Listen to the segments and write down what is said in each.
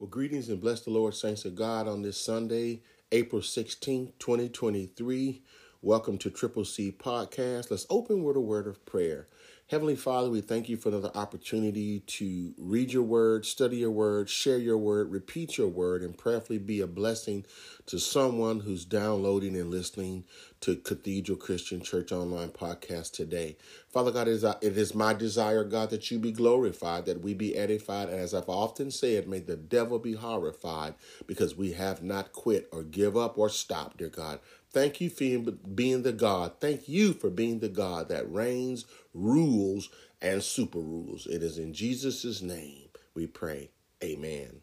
Well, greetings and bless the Lord, saints of God, on this Sunday, April 16th, 2023. Welcome to Triple C Podcast. Let's open with a word of prayer. Heavenly Father, we thank you for another opportunity to read your word, study your word, share your word, repeat your word, and prayerfully be a blessing to someone who's downloading and listening to Cathedral Christian Church Online podcast today. Father God, it is uh, my desire, God, that you be glorified, that we be edified, and as I've often said, may the devil be horrified because we have not quit or give up or stopped, dear God. Thank you for being the God. Thank you for being the God that reigns, rules, and super rules. It is in Jesus' name we pray. Amen.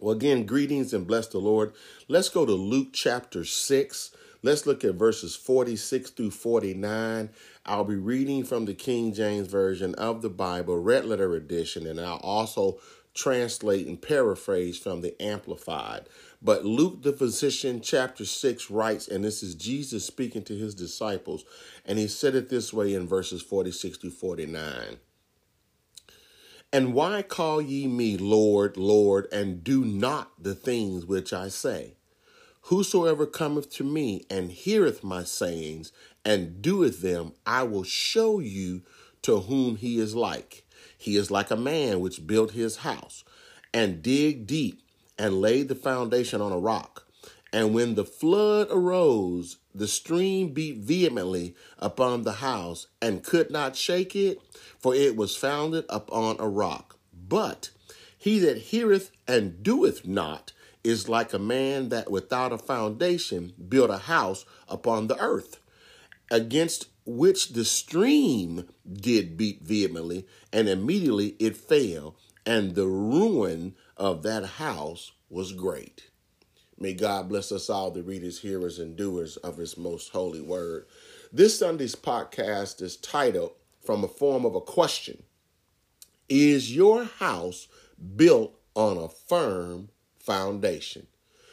Well, again, greetings and bless the Lord. Let's go to Luke chapter 6. Let's look at verses 46 through 49. I'll be reading from the King James Version of the Bible, Red Letter Edition, and I'll also translate and paraphrase from the Amplified. But Luke, the physician, chapter 6 writes, and this is Jesus speaking to his disciples, and he said it this way in verses 46 to 49. And why call ye me Lord, Lord, and do not the things which I say? Whosoever cometh to me and heareth my sayings and doeth them, I will show you to whom he is like. He is like a man which built his house and dig deep and laid the foundation on a rock. And when the flood arose, the stream beat vehemently upon the house and could not shake it, for it was founded upon a rock. But he that heareth and doeth not is like a man that without a foundation built a house upon the earth, against which the stream did beat vehemently, and immediately it fell, and the ruin of that house was great. May God bless us all, the readers, hearers, and doers of His most holy word. This Sunday's podcast is titled From a Form of a Question Is your house built on a firm foundation?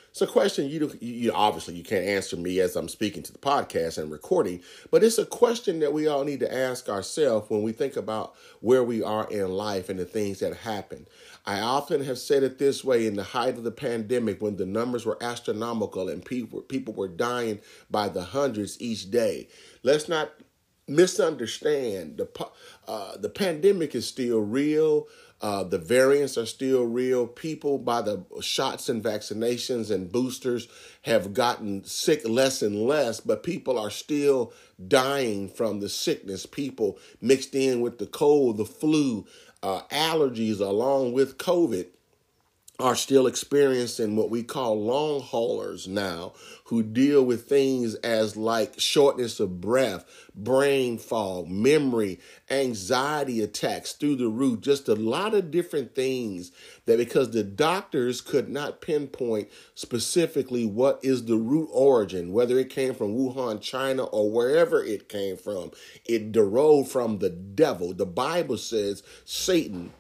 It's a question you, you obviously you can't answer me as I'm speaking to the podcast and recording, but it's a question that we all need to ask ourselves when we think about where we are in life and the things that happen. I often have said it this way in the height of the pandemic when the numbers were astronomical and people people were dying by the hundreds each day. Let's not misunderstand the uh, the pandemic is still real. Uh, the variants are still real. People, by the shots and vaccinations and boosters, have gotten sick less and less, but people are still dying from the sickness. People mixed in with the cold, the flu, uh, allergies, along with COVID are still experiencing what we call long haulers now who deal with things as like shortness of breath, brain fog, memory, anxiety attacks through the roof, just a lot of different things that because the doctors could not pinpoint specifically what is the root origin, whether it came from Wuhan, China, or wherever it came from, it derived from the devil. The Bible says Satan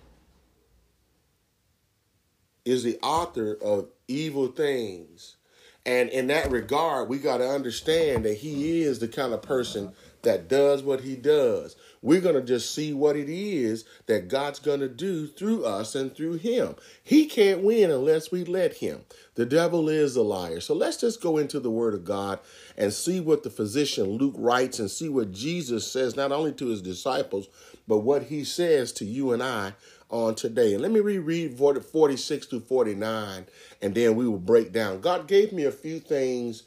is the author of evil things. And in that regard, we got to understand that he is the kind of person that does what he does. We're going to just see what it is that God's going to do through us and through him. He can't win unless we let him. The devil is a liar. So let's just go into the word of God and see what the physician Luke writes and see what Jesus says, not only to his disciples, but what he says to you and I on today. And let me reread 46 to 49, and then we will break down. God gave me a few things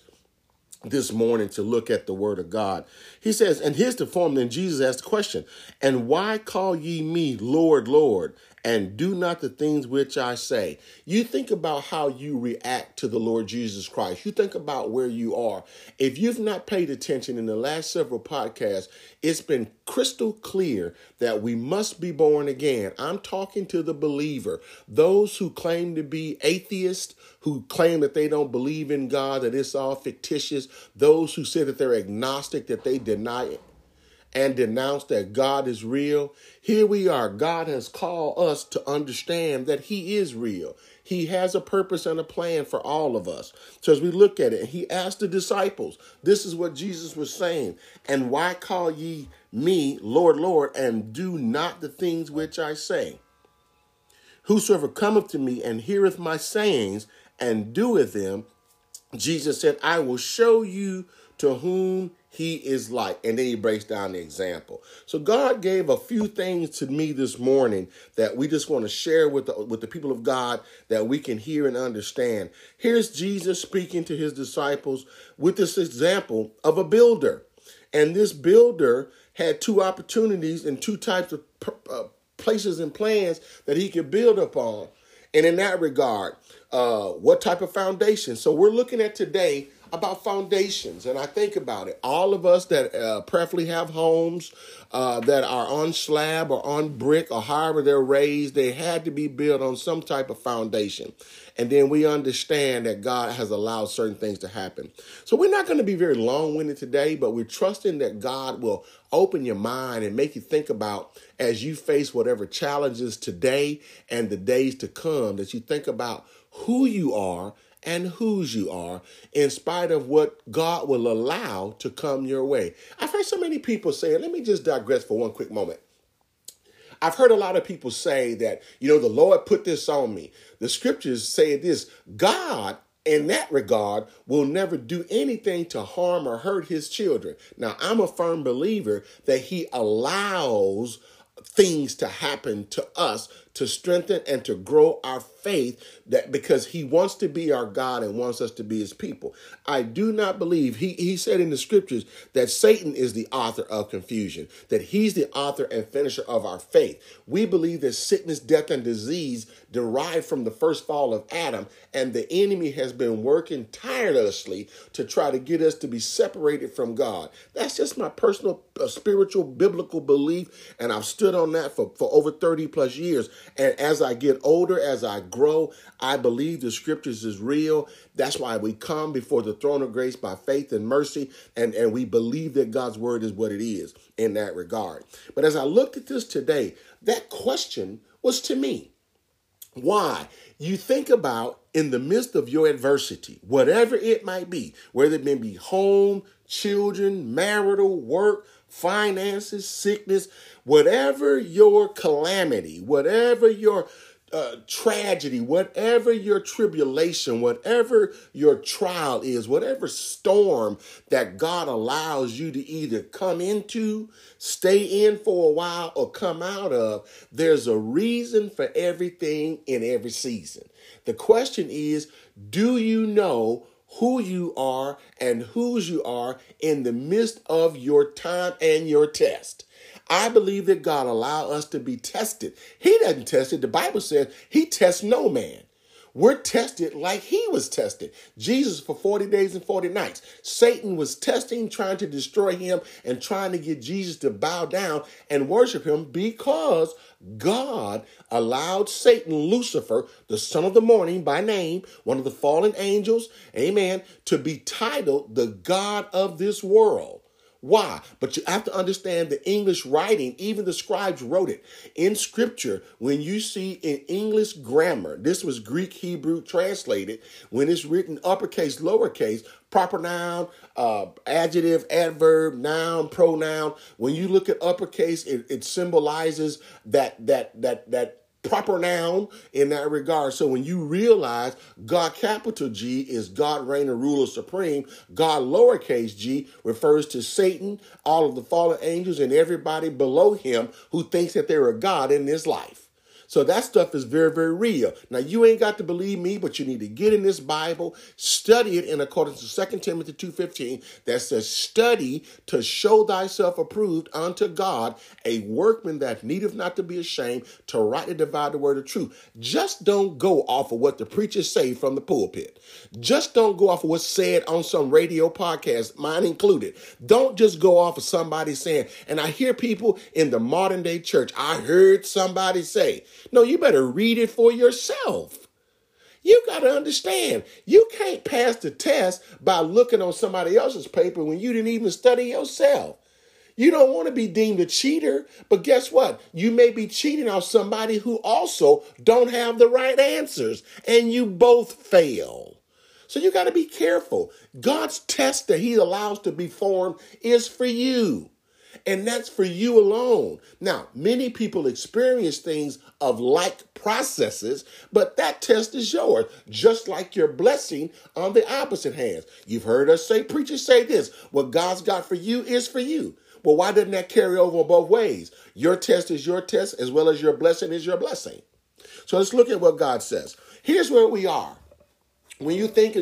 this morning to look at the word of God. He says, and here's the form. Then Jesus asked the question, and why call ye me Lord, Lord, and do not the things which I say. You think about how you react to the Lord Jesus Christ. You think about where you are. If you've not paid attention in the last several podcasts, it's been crystal clear that we must be born again. I'm talking to the believer, those who claim to be atheists, who claim that they don't believe in God, that it's all fictitious, those who say that they're agnostic, that they deny and denounce that God is real. Here we are. God has called us to understand that He is real. He has a purpose and a plan for all of us. So as we look at it, He asked the disciples, this is what Jesus was saying, and why call ye me Lord, Lord, and do not the things which I say? Whosoever cometh to me and heareth my sayings and doeth them, Jesus said, I will show you to whom he is like. And then he breaks down the example. So God gave a few things to me this morning that we just want to share with the, with the people of God that we can hear and understand. Here's Jesus speaking to his disciples with this example of a builder. And this builder had two opportunities and two types of uh, places and plans that he could build upon. And in that regard, uh, what type of foundation? So we're looking at today about foundations, and I think about it. All of us that uh, preferably have homes uh, that are on slab or on brick or however they're raised, they had to be built on some type of foundation. And then we understand that God has allowed certain things to happen. So we're not going to be very long winded today, but we're trusting that God will open your mind and make you think about as you face whatever challenges today and the days to come, that you think about who you are and whose you are, in spite of what God will allow to come your way. I've heard so many people say, let me just digress for one quick moment. I've heard a lot of people say that, you know, the Lord put this on me. The scriptures say this God, in that regard, will never do anything to harm or hurt his children. Now, I'm a firm believer that he allows things to happen to us to strengthen and to grow our faith that because he wants to be our God and wants us to be his people. I do not believe he he said in the scriptures that Satan is the author of confusion, that he's the author and finisher of our faith. We believe that sickness, death and disease derived from the first fall of Adam and the enemy has been working tirelessly to try to get us to be separated from God. That's just my personal uh, spiritual biblical belief and I've stood on that for for over 30 plus years and as I get older, as I grow, I believe the scriptures is real. That's why we come before the throne of grace by faith and mercy, and, and we believe that God's word is what it is in that regard. But as I looked at this today, that question was to me. Why? You think about in the midst of your adversity, whatever it might be, whether it may be home, children, marital, work, finances, sickness, whatever your calamity, whatever your uh, tragedy, whatever your tribulation, whatever your trial is, whatever storm that God allows you to either come into, stay in for a while, or come out of, there's a reason for everything in every season. The question is do you know who you are and whose you are in the midst of your time and your test. I believe that God allow us to be tested. He doesn't test it. The Bible says he tests no man. We're tested like he was tested. Jesus for 40 days and 40 nights. Satan was testing, trying to destroy him and trying to get Jesus to bow down and worship him because God allowed Satan, Lucifer, the son of the morning by name, one of the fallen angels, amen, to be titled the God of this world. Why? But you have to understand the English writing, even the scribes wrote it. In scripture, when you see in English grammar, this was Greek Hebrew translated, when it's written uppercase, lowercase, proper noun, uh, adjective, adverb, noun, pronoun, when you look at uppercase, it, it symbolizes that that that that proper noun in that regard. So when you realize God capital G is God reigning ruler supreme, God lowercase g refers to Satan, all of the fallen angels, and everybody below him who thinks that they're a God in this life. So that stuff is very, very real. Now you ain't got to believe me, but you need to get in this Bible, study it in accordance to 2 Timothy 2.15 that says, study to show thyself approved unto God, a workman that needeth not to be ashamed, to rightly divide the word of truth. Just don't go off of what the preachers say from the pulpit. Just don't go off of what's said on some radio podcast, mine included. Don't just go off of somebody saying, and I hear people in the modern day church, I heard somebody say, no, you better read it for yourself. You got to understand, you can't pass the test by looking on somebody else's paper when you didn't even study yourself. You don't want to be deemed a cheater, but guess what? You may be cheating on somebody who also don't have the right answers and you both fail. So you got to be careful. God's test that he allows to be formed is for you. And that's for you alone. Now, many people experience things of like processes, but that test is yours, just like your blessing on the opposite hands. You've heard us say, preachers say this what God's got for you is for you. Well, why doesn't that carry over both ways? Your test is your test, as well as your blessing is your blessing. So let's look at what God says. Here's where we are. When you think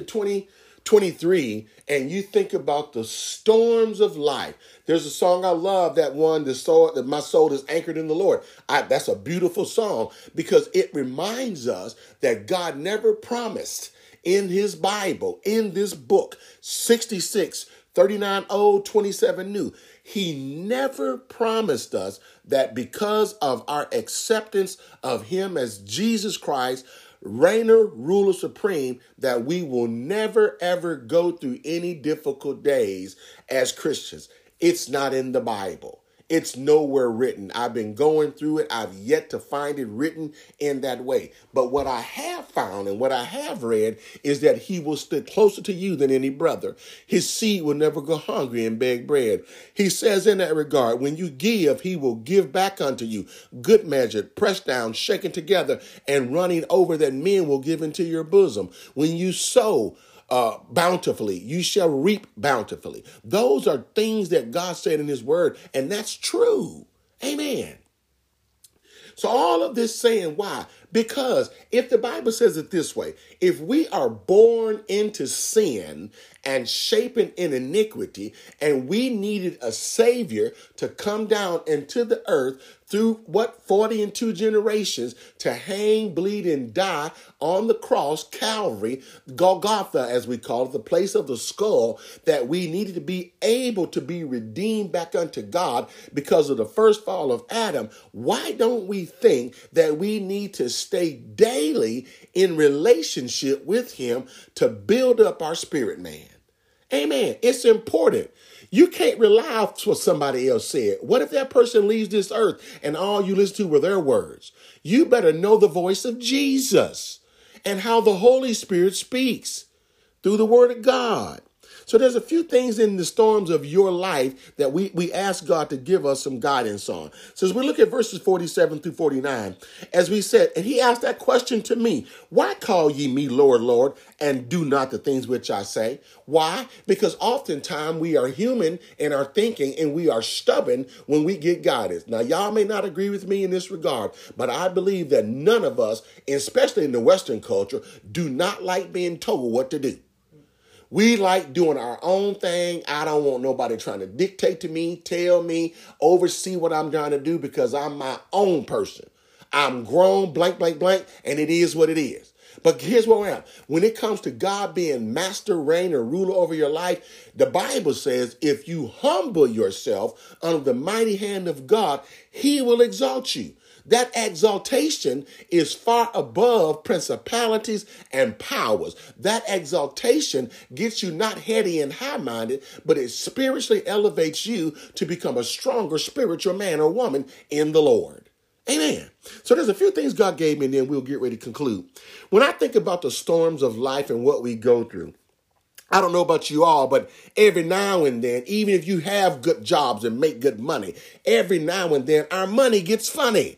of 2023 and you think about the storms of life, there's a song I love that one, the soul that my soul is anchored in the Lord. I, that's a beautiful song because it reminds us that God never promised in his Bible, in this book, 66, 39 old, 27 new. He never promised us that because of our acceptance of him as Jesus Christ, reigner, ruler supreme, that we will never ever go through any difficult days as Christians. It's not in the Bible. It's nowhere written. I've been going through it. I've yet to find it written in that way. But what I have found and what I have read is that he will stick closer to you than any brother. His seed will never go hungry and beg bread. He says in that regard, when you give, he will give back unto you. Good measure, pressed down, shaken together, and running over that men will give into your bosom. When you sow, uh, bountifully. You shall reap bountifully. Those are things that God said in His Word, and that's true. Amen. So, all of this saying why? Because if the Bible says it this way, if we are born into sin and shapen in iniquity, and we needed a Savior to come down into the earth through what 40 and two generations to hang, bleed, and die on the cross, Calvary, Golgotha, as we call it, the place of the skull, that we needed to be able to be redeemed back unto God because of the first fall of Adam. Why don't we think that we need to stay daily in relationship with Him to build up our spirit man? Amen. It's important. You can't rely on what somebody else said. What if that person leaves this earth and all you listen to were their words? You better know the voice of Jesus and how the Holy Spirit speaks through the Word of God. So there's a few things in the storms of your life that we, we ask God to give us some guidance on. So as we look at verses 47 through 49, as we said, and he asked that question to me, why call ye me Lord, Lord, and do not the things which I say? Why? Because oftentimes we are human in our thinking and we are stubborn when we get guidance. Now, y'all may not agree with me in this regard, but I believe that none of us, especially in the Western culture, do not like being told what to do. We like doing our own thing. I don't want nobody trying to dictate to me, tell me, oversee what I'm trying to do because I'm my own person. I'm grown, blank, blank, blank, and it is what it is. But here's what I am. When it comes to God being master, reign, or ruler over your life, the Bible says if you humble yourself under the mighty hand of God, he will exalt you. That exaltation is far above principalities and powers. That exaltation gets you not heady and high minded, but it spiritually elevates you to become a stronger spiritual man or woman in the Lord. Amen. So there's a few things God gave me, and then we'll get ready to conclude. When I think about the storms of life and what we go through, I don't know about you all, but every now and then, even if you have good jobs and make good money, every now and then our money gets funny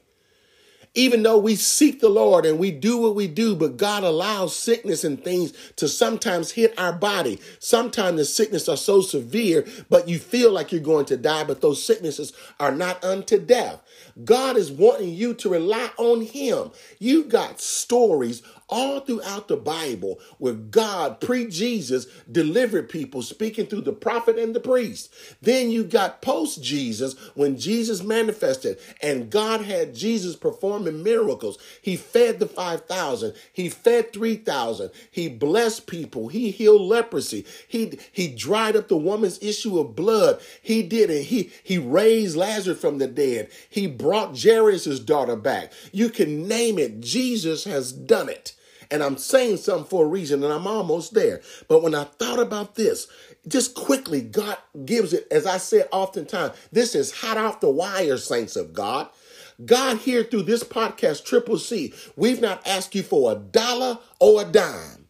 even though we seek the Lord and we do what we do, but God allows sickness and things to sometimes hit our body. Sometimes the sickness are so severe, but you feel like you're going to die, but those sicknesses are not unto death. God is wanting you to rely on Him. You got stories all throughout the Bible where God, pre Jesus, delivered people speaking through the prophet and the priest. Then you got post Jesus when Jesus manifested and God had Jesus performing miracles. He fed the 5,000, He fed 3,000, He blessed people, He healed leprosy, He, he dried up the woman's issue of blood. He did it. He, he raised Lazarus from the dead. He brought Jairus' daughter back. You can name it. Jesus has done it. And I'm saying something for a reason, and I'm almost there. But when I thought about this, just quickly, God gives it, as I said oftentimes, this is hot off the wire, saints of God. God, here through this podcast, Triple C, we've not asked you for a dollar or a dime.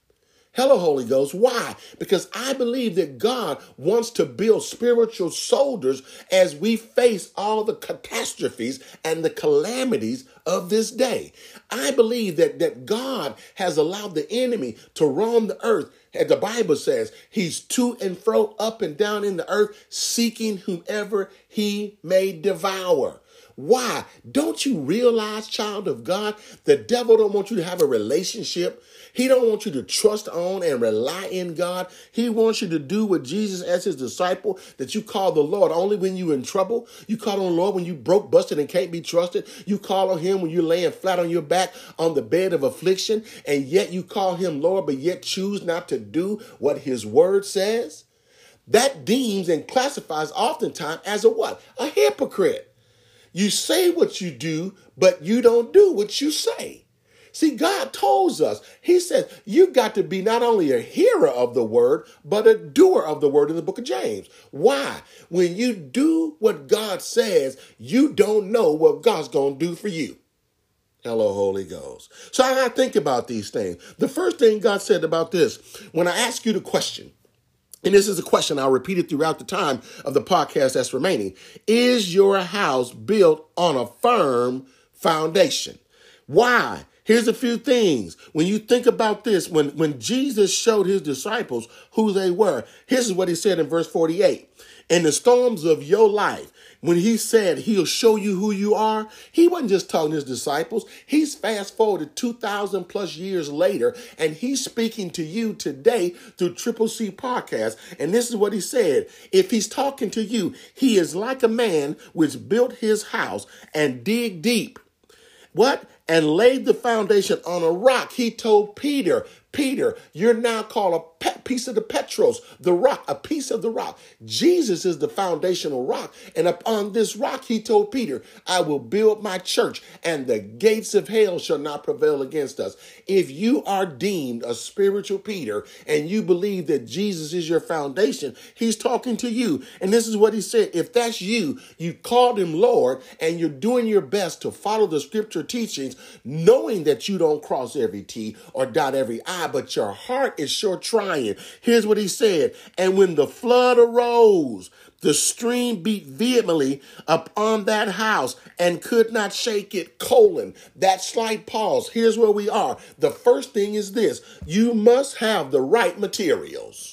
Hello, Holy Ghost. Why? Because I believe that God wants to build spiritual soldiers as we face all the catastrophes and the calamities of this day. I believe that, that God has allowed the enemy to roam the earth. As the Bible says, he's to and fro, up and down in the earth, seeking whomever he may devour. Why? Don't you realize, child of God, the devil don't want you to have a relationship he don't want you to trust on and rely in God. He wants you to do what Jesus as his disciple that you call the Lord only when you're in trouble. You call on the Lord when you broke, busted, and can't be trusted. You call on him when you're laying flat on your back on the bed of affliction, and yet you call him Lord, but yet choose not to do what his word says. That deems and classifies oftentimes as a what? A hypocrite. You say what you do, but you don't do what you say. See, God tells us, He says, you got to be not only a hearer of the word, but a doer of the word in the book of James. Why? When you do what God says, you don't know what God's going to do for you. Hello, Holy Ghost. So I think about these things. The first thing God said about this, when I ask you the question, and this is a question I'll repeat it throughout the time of the podcast that's remaining. Is your house built on a firm foundation? Why? Here's a few things. When you think about this, when, when Jesus showed his disciples who they were, here's what he said in verse 48. In the storms of your life, when he said he'll show you who you are, he wasn't just talking to his disciples. He's fast forwarded 2,000 plus years later, and he's speaking to you today through Triple C Podcast. And this is what he said If he's talking to you, he is like a man which built his house and dig deep. What? And laid the foundation on a rock. He told Peter, Peter, you're now called a pe- piece of the Petros, the rock, a piece of the rock. Jesus is the foundational rock. And upon this rock, he told Peter, I will build my church, and the gates of hell shall not prevail against us. If you are deemed a spiritual Peter and you believe that Jesus is your foundation, he's talking to you. And this is what he said if that's you, you called him Lord, and you're doing your best to follow the scripture teachings, knowing that you don't cross every T or dot every I but your heart is sure trying. Here's what he said. And when the flood arose, the stream beat vehemently upon that house and could not shake it. Colon. That slight pause. Here's where we are. The first thing is this you must have the right materials.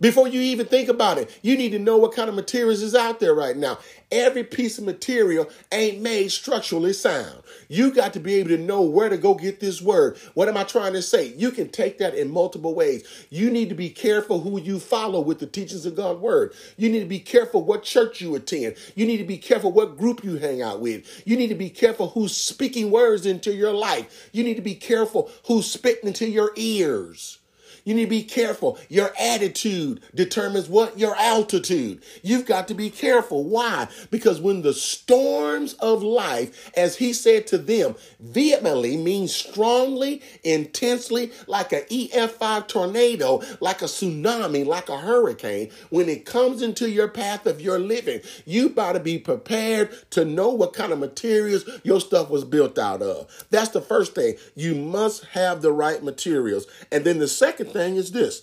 Before you even think about it, you need to know what kind of materials is out there right now. Every piece of material ain't made structurally sound. You got to be able to know where to go get this word. What am I trying to say? You can take that in multiple ways. You need to be careful who you follow with the teachings of God's word. You need to be careful what church you attend. You need to be careful what group you hang out with. You need to be careful who's speaking words into your life. You need to be careful who's spitting into your ears. You need to be careful. Your attitude determines what? Your altitude. You've got to be careful. Why? Because when the storms of life, as he said to them, vehemently means strongly, intensely, like an EF5 tornado, like a tsunami, like a hurricane, when it comes into your path of your living, you got to be prepared to know what kind of materials your stuff was built out of. That's the first thing. You must have the right materials. And then the second thing is this.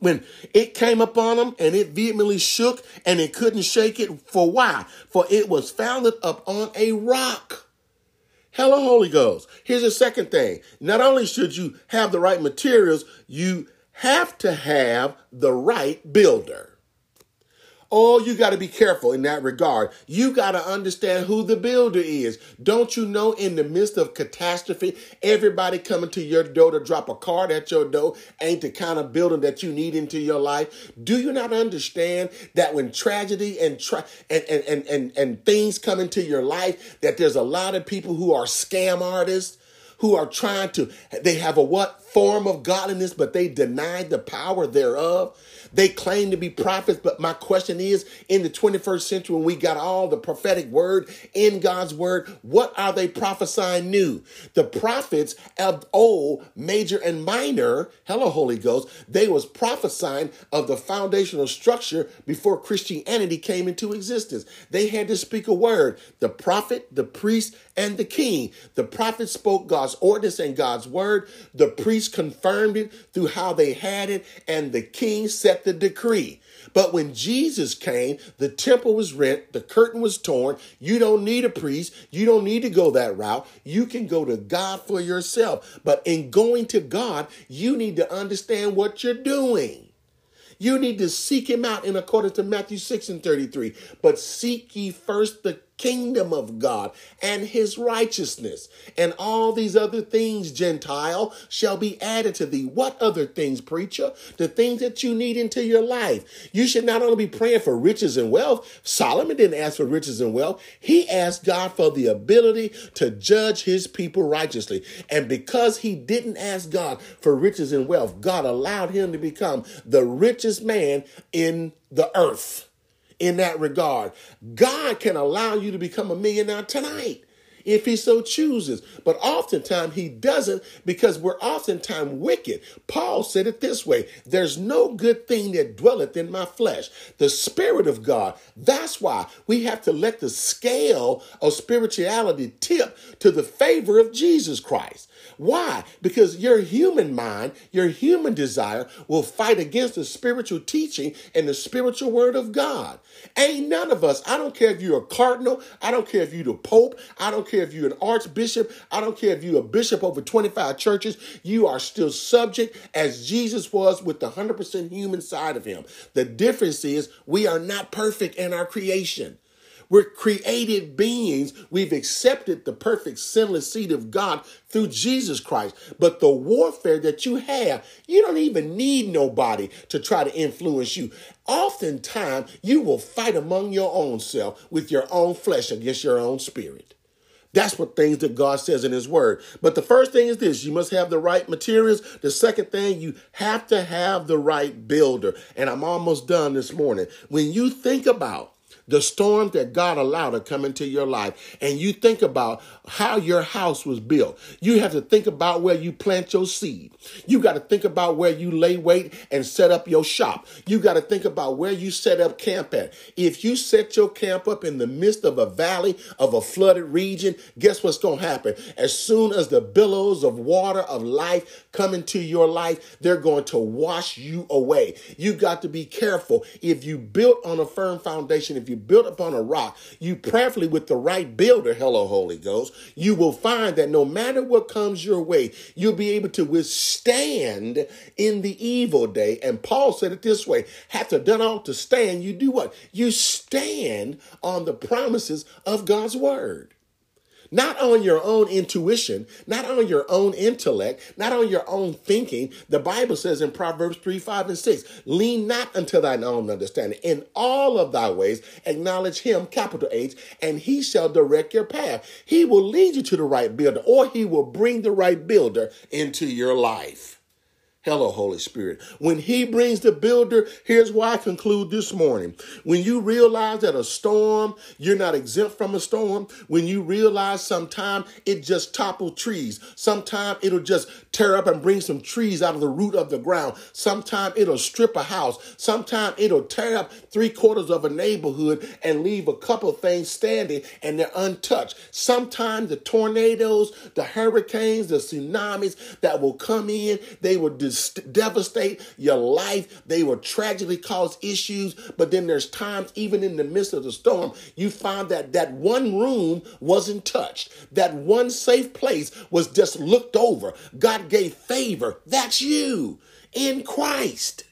When it came upon them and it vehemently shook and it couldn't shake it for why? For it was founded upon a rock. Hello holy ghost. Here's the second thing. Not only should you have the right materials you have to have the right builder Oh, you got to be careful in that regard. You got to understand who the builder is. Don't you know in the midst of catastrophe, everybody coming to your door to drop a card at your door ain't the kind of building that you need into your life? Do you not understand that when tragedy and tra- and, and, and, and, and things come into your life, that there's a lot of people who are scam artists? who are trying to, they have a what form of godliness, but they deny the power thereof. They claim to be prophets, but my question is in the 21st century, when we got all the prophetic word in God's word, what are they prophesying new? The prophets of old, major and minor, hello, Holy Ghost, they was prophesying of the foundational structure before Christianity came into existence. They had to speak a word. The prophet, the priest, and the king. The prophet spoke God's ordinance and God's word. The priest confirmed it through how they had it, and the king set the decree. But when Jesus came, the temple was rent, the curtain was torn. You don't need a priest. You don't need to go that route. You can go to God for yourself. But in going to God, you need to understand what you're doing. You need to seek him out in accordance to Matthew 6 and 33. But seek ye first the kingdom of God and his righteousness. And all these other things, Gentile, shall be added to thee. What other things, preacher? The things that you need into your life. You should not only be praying for riches and wealth. Solomon didn't ask for riches and wealth. He asked God for the ability to judge his people righteously. And because he didn't ask God for riches and wealth, God allowed him to become the richest man in the earth in that regard. God can allow you to become a millionaire tonight if he so chooses. But oftentimes he doesn't because we're oftentimes wicked. Paul said it this way there's no good thing that dwelleth in my flesh. The Spirit of God. That's why we have to let the scale of spirituality tip to the favor of Jesus Christ. Why? Because your human mind, your human desire will fight against the spiritual teaching and the spiritual word of God. Ain't none of us, I don't care if you're a cardinal, I don't care if you're the pope, I don't care if you're an archbishop, I don't care if you're a bishop over 25 churches, you are still subject as Jesus was with the 100% human side of him. The difference is we are not perfect in our creation. We're created beings. We've accepted the perfect sinless seed of God through Jesus Christ. But the warfare that you have, you don't even need nobody to try to influence you. Oftentimes, you will fight among your own self with your own flesh against your own spirit. That's what things that God says in His Word. But the first thing is this you must have the right materials. The second thing, you have to have the right builder. And I'm almost done this morning. When you think about the storms that God allowed to come into your life, and you think about how your house was built. You have to think about where you plant your seed. You got to think about where you lay wait and set up your shop. You got to think about where you set up camp at. If you set your camp up in the midst of a valley of a flooded region, guess what's going to happen? As soon as the billows of water of life come into your life, they're going to wash you away. You got to be careful. If you built on a firm foundation, if you built upon a rock, you prayerfully with the right builder, hello, Holy Ghost, you will find that no matter what comes your way, you'll be able to withstand in the evil day. And Paul said it this way after done all to stand, you do what? You stand on the promises of God's word not on your own intuition, not on your own intellect, not on your own thinking. The Bible says in Proverbs 3, 5, and 6, lean not unto thine own understanding. In all of thy ways, acknowledge him, capital H, and he shall direct your path. He will lead you to the right builder, or he will bring the right builder into your life. Hello, Holy Spirit. When He brings the builder, here's why I conclude this morning. When you realize that a storm, you're not exempt from a storm. When you realize sometime it just toppled trees. Sometime it'll just tear up and bring some trees out of the root of the ground. Sometime it'll strip a house. Sometime it'll tear up three quarters of a neighborhood and leave a couple things standing and they're untouched. Sometimes the tornadoes, the hurricanes, the tsunamis that will come in, they will devastate your life. They will tragically cause issues. But then there's times, even in the midst of the storm, you find that that one room wasn't touched. That one safe place was just looked over. God gave favor. That's you in Christ.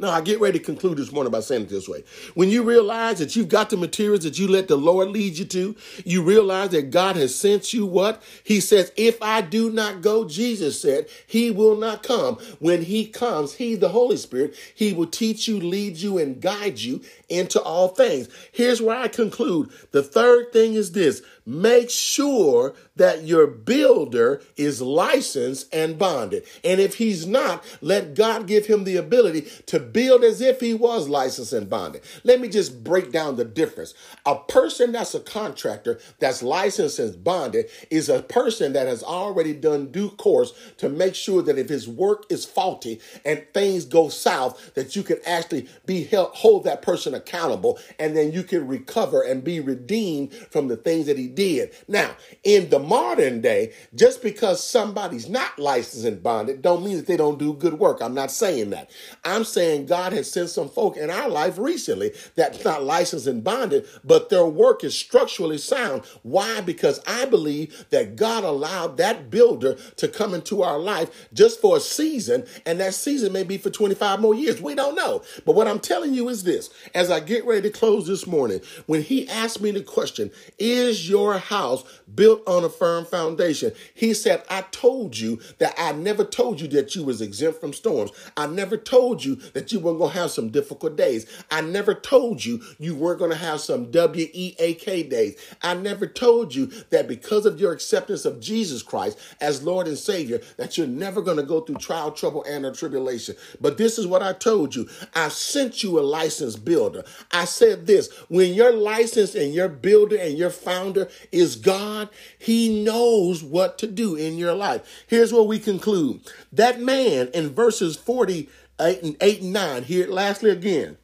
Now, I get ready to conclude this morning by saying it this way. When you realize that you've got the materials that you let the Lord lead you to, you realize that God has sent you what? He says, if I do not go, Jesus said, he will not come. When he comes, he, the Holy Spirit, he will teach you, lead you, and guide you into all things. Here's where I conclude. The third thing is this make sure that your builder is licensed and bonded. And if he's not, let God give him the ability to build as if he was licensed and bonded. Let me just break down the difference. A person that's a contractor that's licensed and bonded is a person that has already done due course to make sure that if his work is faulty and things go south, that you can actually be held, hold that person accountable and then you can recover and be redeemed from the things that he did. Now, in the modern day, just because somebody's not licensed and bonded don't mean that they don't do good work. I'm not saying that. I'm saying God has sent some folk in our life recently that's not licensed and bonded, but their work is structurally sound. Why? Because I believe that God allowed that builder to come into our life just for a season, and that season may be for 25 more years. We don't know. But what I'm telling you is this as I get ready to close this morning, when he asked me the question, Is your house built on a firm foundation? He said, I told you that I never told you that you was exempt from storms. I never told you that you weren't going to have some difficult days. I never told you you weren't going to have some W E A K days. I never told you that because of your acceptance of Jesus Christ as Lord and Savior, that you're never going to go through trial, trouble, and a tribulation. But this is what I told you. I sent you a licensed builder. I said this when your license and your builder and your founder is God, He knows what to do in your life. Here's what we conclude that man in verses 48 and 8 and 9, here lastly again.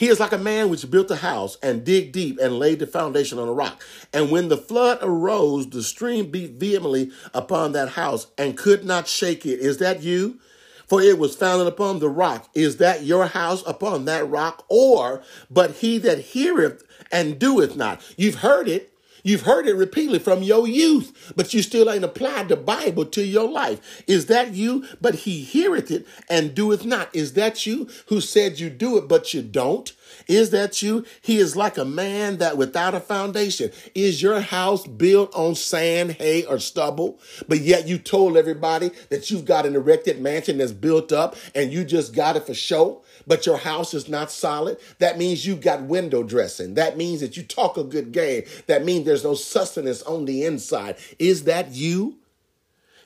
He is like a man which built a house and dig deep and laid the foundation on a rock. And when the flood arose, the stream beat vehemently upon that house and could not shake it. Is that you? For it was founded upon the rock. Is that your house upon that rock? Or, but he that heareth and doeth not. You've heard it. You've heard it repeatedly from your youth, but you still ain't applied the Bible to your life. Is that you? But he heareth it and doeth not. Is that you who said you do it, but you don't? Is that you? He is like a man that without a foundation. Is your house built on sand, hay, or stubble? But yet you told everybody that you've got an erected mansion that's built up and you just got it for show, but your house is not solid. That means you got window dressing. That means that you talk a good game. That means there's no sustenance on the inside. Is that you?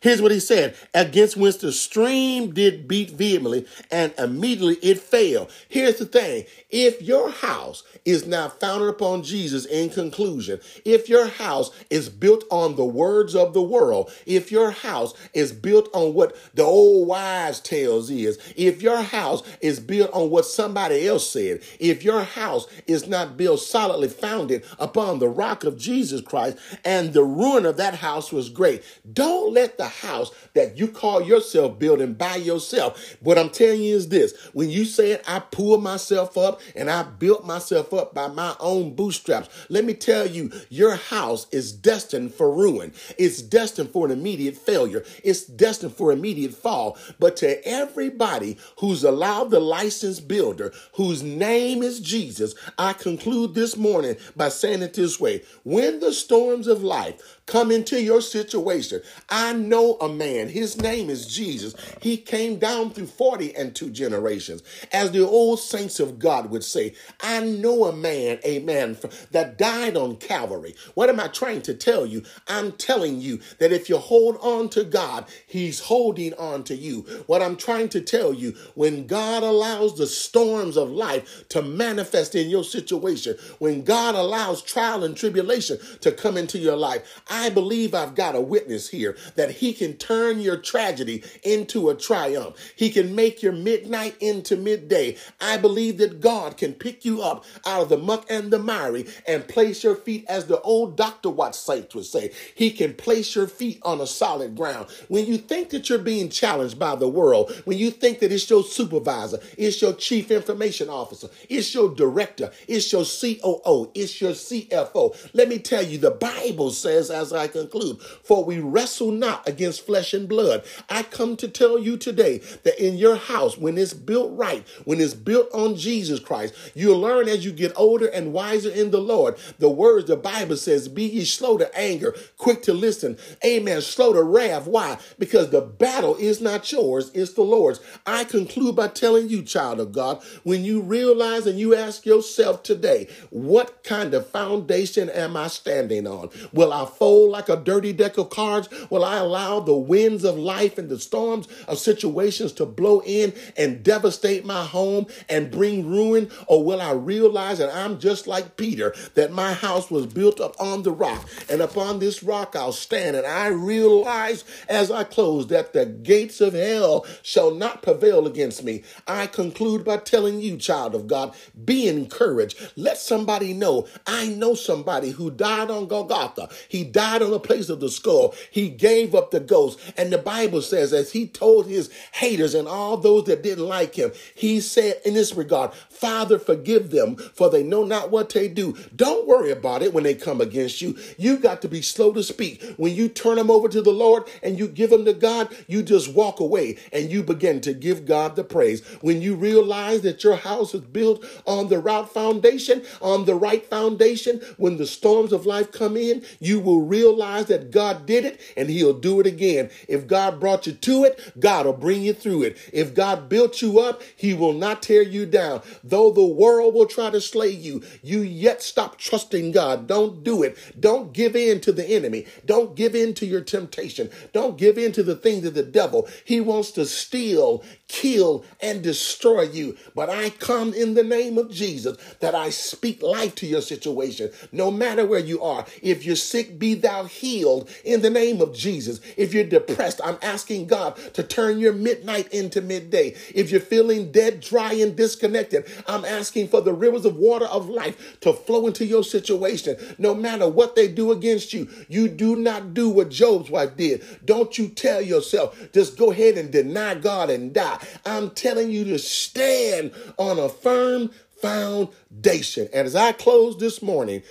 Here's what he said against which the stream did beat vehemently, and immediately it fell. Here's the thing if your house is now founded upon Jesus in conclusion, if your house is built on the words of the world, if your house is built on what the old wives' tales is, if your house is built on what somebody else said, if your house is not built solidly founded upon the rock of Jesus Christ, and the ruin of that house was great, don't let the house that you call yourself building by yourself. What I'm telling you is this when you said, I pulled myself up and I built myself up by my own bootstraps, let me tell you, your house is destined for ruin. It's destined for an immediate failure. It's destined for immediate fall. But to everybody who's allowed the licensed builder, whose name is Jesus, I conclude this morning by saying it this way when the storms of life come into your situation. I know a man, his name is Jesus. He came down through 40 and two generations. As the old saints of God would say, I know a man, a man that died on Calvary. What am I trying to tell you? I'm telling you that if you hold on to God, he's holding on to you. What I'm trying to tell you, when God allows the storms of life to manifest in your situation, when God allows trial and tribulation to come into your life, I believe I've got a witness here that he can turn your tragedy into a triumph. He can make your midnight into midday. I believe that God can pick you up out of the muck and the miry and place your feet, as the old Dr. Watts saints would say, he can place your feet on a solid ground. When you think that you're being challenged by the world, when you think that it's your supervisor, it's your chief information officer, it's your director, it's your COO, it's your CFO, let me tell you, the Bible says, as I conclude. For we wrestle not against flesh and blood. I come to tell you today that in your house, when it's built right, when it's built on Jesus Christ, you'll learn as you get older and wiser in the Lord. The words the Bible says, Be ye slow to anger, quick to listen. Amen. Slow to wrath. Why? Because the battle is not yours, it's the Lord's. I conclude by telling you, child of God, when you realize and you ask yourself today, what kind of foundation am I standing on? Will I fold like a dirty deck of cards? Will I allow allow the winds of life and the storms of situations to blow in and devastate my home and bring ruin? Or will I realize that I'm just like Peter, that my house was built up on the rock, and upon this rock I'll stand? And I realize as I close that the gates of hell shall not prevail against me. I conclude by telling you, child of God, be encouraged. Let somebody know. I know somebody who died on Golgotha. He died on the place of the skull. He gave up the ghost. And the Bible says, as he told his haters and all those that didn't like him, he said in this regard, Father, forgive them, for they know not what they do. Don't worry about it when they come against you. You got to be slow to speak. When you turn them over to the Lord and you give them to God, you just walk away and you begin to give God the praise. When you realize that your house is built on the right foundation, on the right foundation, when the storms of life come in, you will realize that God did it and he'll do it again. If God brought you to it, God will bring you through it. If God built you up, he will not tear you down. Though the world will try to slay you, you yet stop trusting God. Don't do it. Don't give in to the enemy. Don't give in to your temptation. Don't give in to the things of the devil. He wants to steal, kill, and destroy you. But I come in the name of Jesus that I speak life to your situation, no matter where you are. If you're sick, be thou healed in the name of Jesus. If you're depressed, I'm asking God to turn your midnight into midday. If you're feeling dead, dry, and disconnected, I'm asking for the rivers of water of life to flow into your situation. No matter what they do against you, you do not do what Job's wife did. Don't you tell yourself, just go ahead and deny God and die. I'm telling you to stand on a firm foundation. And as I close this morning,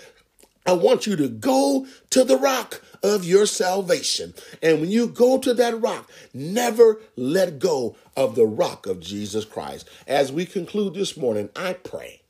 I want you to go to the rock of your salvation. And when you go to that rock, never let go of the rock of Jesus Christ. As we conclude this morning, I pray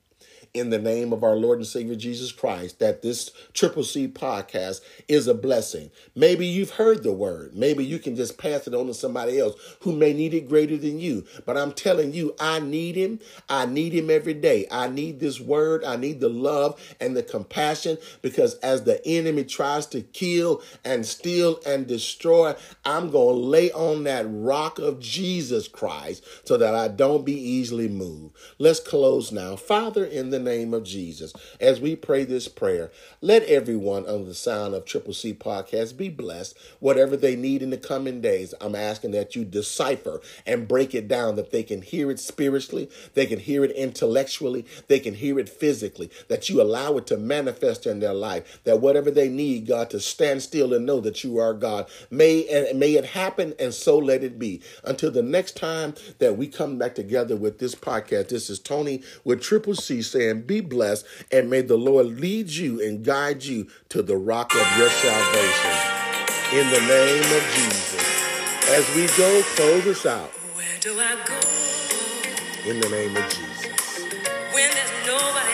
in the name of our Lord and Savior Jesus Christ that this Triple C podcast is a blessing. Maybe you've heard the word. Maybe you can just pass it on to somebody else who may need it greater than you. But I'm telling you, I need him. I need him every day. I need this word. I need the love and the compassion because as the enemy tries to kill and steal and destroy, I'm going to lay on that rock of Jesus Christ so that I don't be easily moved. Let's close now. Father, in the name of Jesus. As we pray this prayer, let everyone under the sound of Triple C Podcast be blessed. Whatever they need in the coming days, I'm asking that you decipher and break it down that they can hear it spiritually, they can hear it intellectually, they can hear it physically, that you allow it to manifest in their life, that whatever they need, God, to stand still and know that you are God. May and may it happen and so let it be. Until the next time that we come back together with this podcast, this is Tony with Triple C saying, and be blessed. And may the Lord lead you and guide you to the rock of your salvation. In the name of Jesus. As we go, close us out. Where do I go? In the name of Jesus. When there's nobody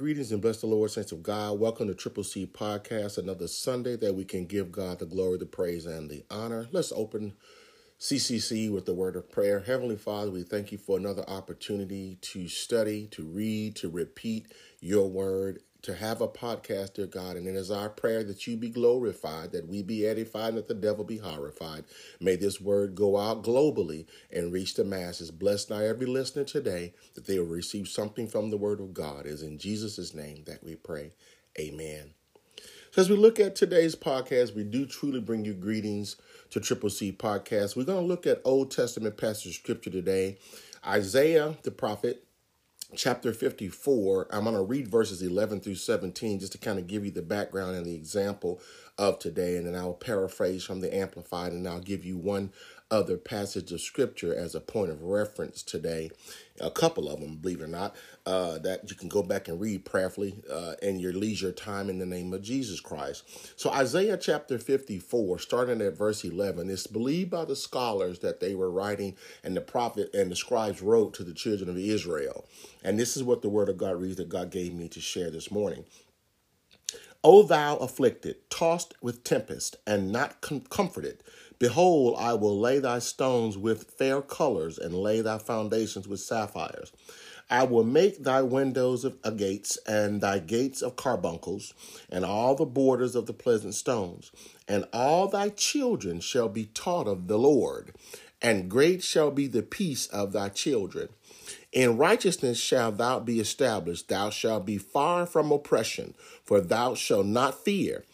greetings, and bless the Lord, saints of God. Welcome to Triple C Podcast, another Sunday that we can give God the glory, the praise, and the honor. Let's open CCC with the word of prayer. Heavenly Father, we thank you for another opportunity to study, to read, to repeat your word to have a podcast, dear God. And it is our prayer that you be glorified, that we be edified, and that the devil be horrified. May this word go out globally and reach the masses. Bless now every listener today that they will receive something from the word of God. Is in Jesus' name that we pray. Amen. So as we look at today's podcast, we do truly bring you greetings to Triple C Podcast. We're going to look at Old Testament passage scripture today. Isaiah the prophet chapter 54. I'm going to read verses 11 through 17 just to kind of give you the background and the example of today. And then I'll paraphrase from the Amplified and I'll give you one other passage of scripture as a point of reference today. A couple of them, believe it or not, uh, that you can go back and read prayerfully uh, in your leisure time in the name of Jesus Christ. So, Isaiah chapter 54, starting at verse 11, it's believed by the scholars that they were writing, and the prophet and the scribes wrote to the children of Israel. And this is what the word of God reads that God gave me to share this morning. O thou afflicted, tossed with tempest, and not com- comforted, behold, I will lay thy stones with fair colors, and lay thy foundations with sapphires. I will make thy windows of uh, gates, and thy gates of carbuncles, and all the borders of the pleasant stones. And all thy children shall be taught of the Lord, and great shall be the peace of thy children. In righteousness shalt thou be established. Thou shalt be far from oppression, for thou shalt not fear,